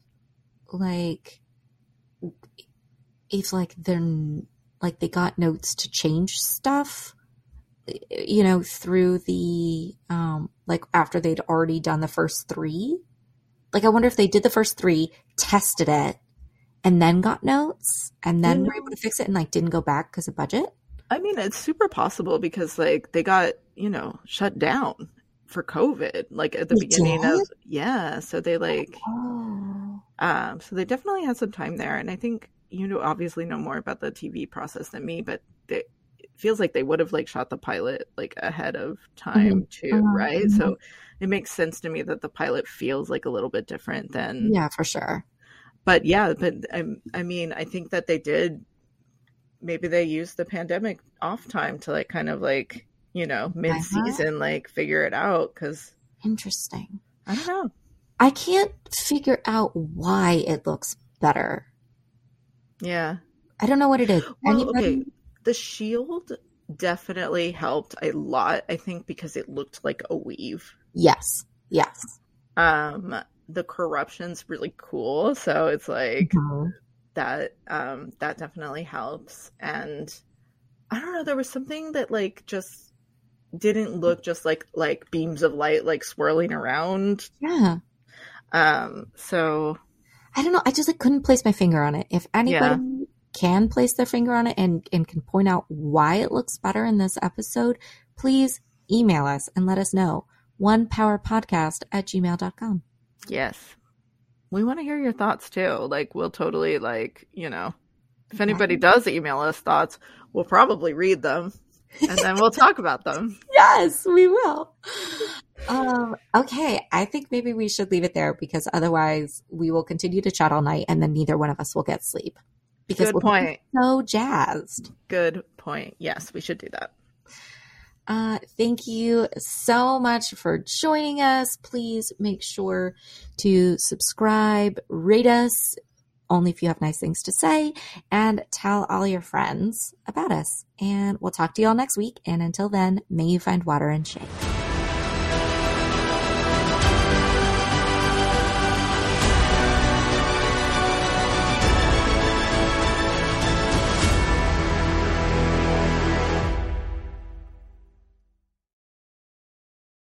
like if like they're like they got notes to change stuff you know through the um like after they'd already done the first 3 like I wonder if they did the first 3 tested it and then got notes and then You were able to fix it and like didn't go back because of budget I mean, it's super possible because like they got, you know, shut down for COVID like at the They beginning did? of yeah, so they like oh um so they definitely had some time there and I think you know obviously know more about the TV process than me, but they, feels like they would have like shot the pilot like ahead of time mm-hmm. too, Mhm. right? Mm-hmm. So it makes sense to me that the pilot feels like a little bit different than yeah for sure but yeah, but I, I mean, I think that they did. Maybe they used the pandemic off time to like kind of like you know uh-huh. mid season like figure it out because interesting I don't know. I can't figure out why it looks better. Yeah. I don't know what it is. Well, Anybody? okay. The shield definitely helped a lot. I think because it looked like a weave. Yes. Yes. Um, the corruption's really cool, so it's like Mhm. that um that definitely helps and i don't know there was something that like just didn't look just like like beams of light like swirling around Yeah. um so I don't know. I just like couldn't place my finger on it. If anybody can place their finger on it and, and can point out why it looks better in this episode, please email us and let us know. One power podcast at gmail.com. yes we want to hear your thoughts too like we'll totally like you know if anybody does email us thoughts we'll probably read them and then we'll talk about them Yes, we will. Um, okay, I think maybe we should leave it there because otherwise we will continue to chat all night and then neither one of us will get sleep. Because good we'll point so jazzed. good point yes we should do that Uh, thank you so much for joining us. Please make sure to subscribe, rate us only if you have nice things to say, and tell all your friends about us. And we'll talk to you all next week. And until then, may you find water and shade.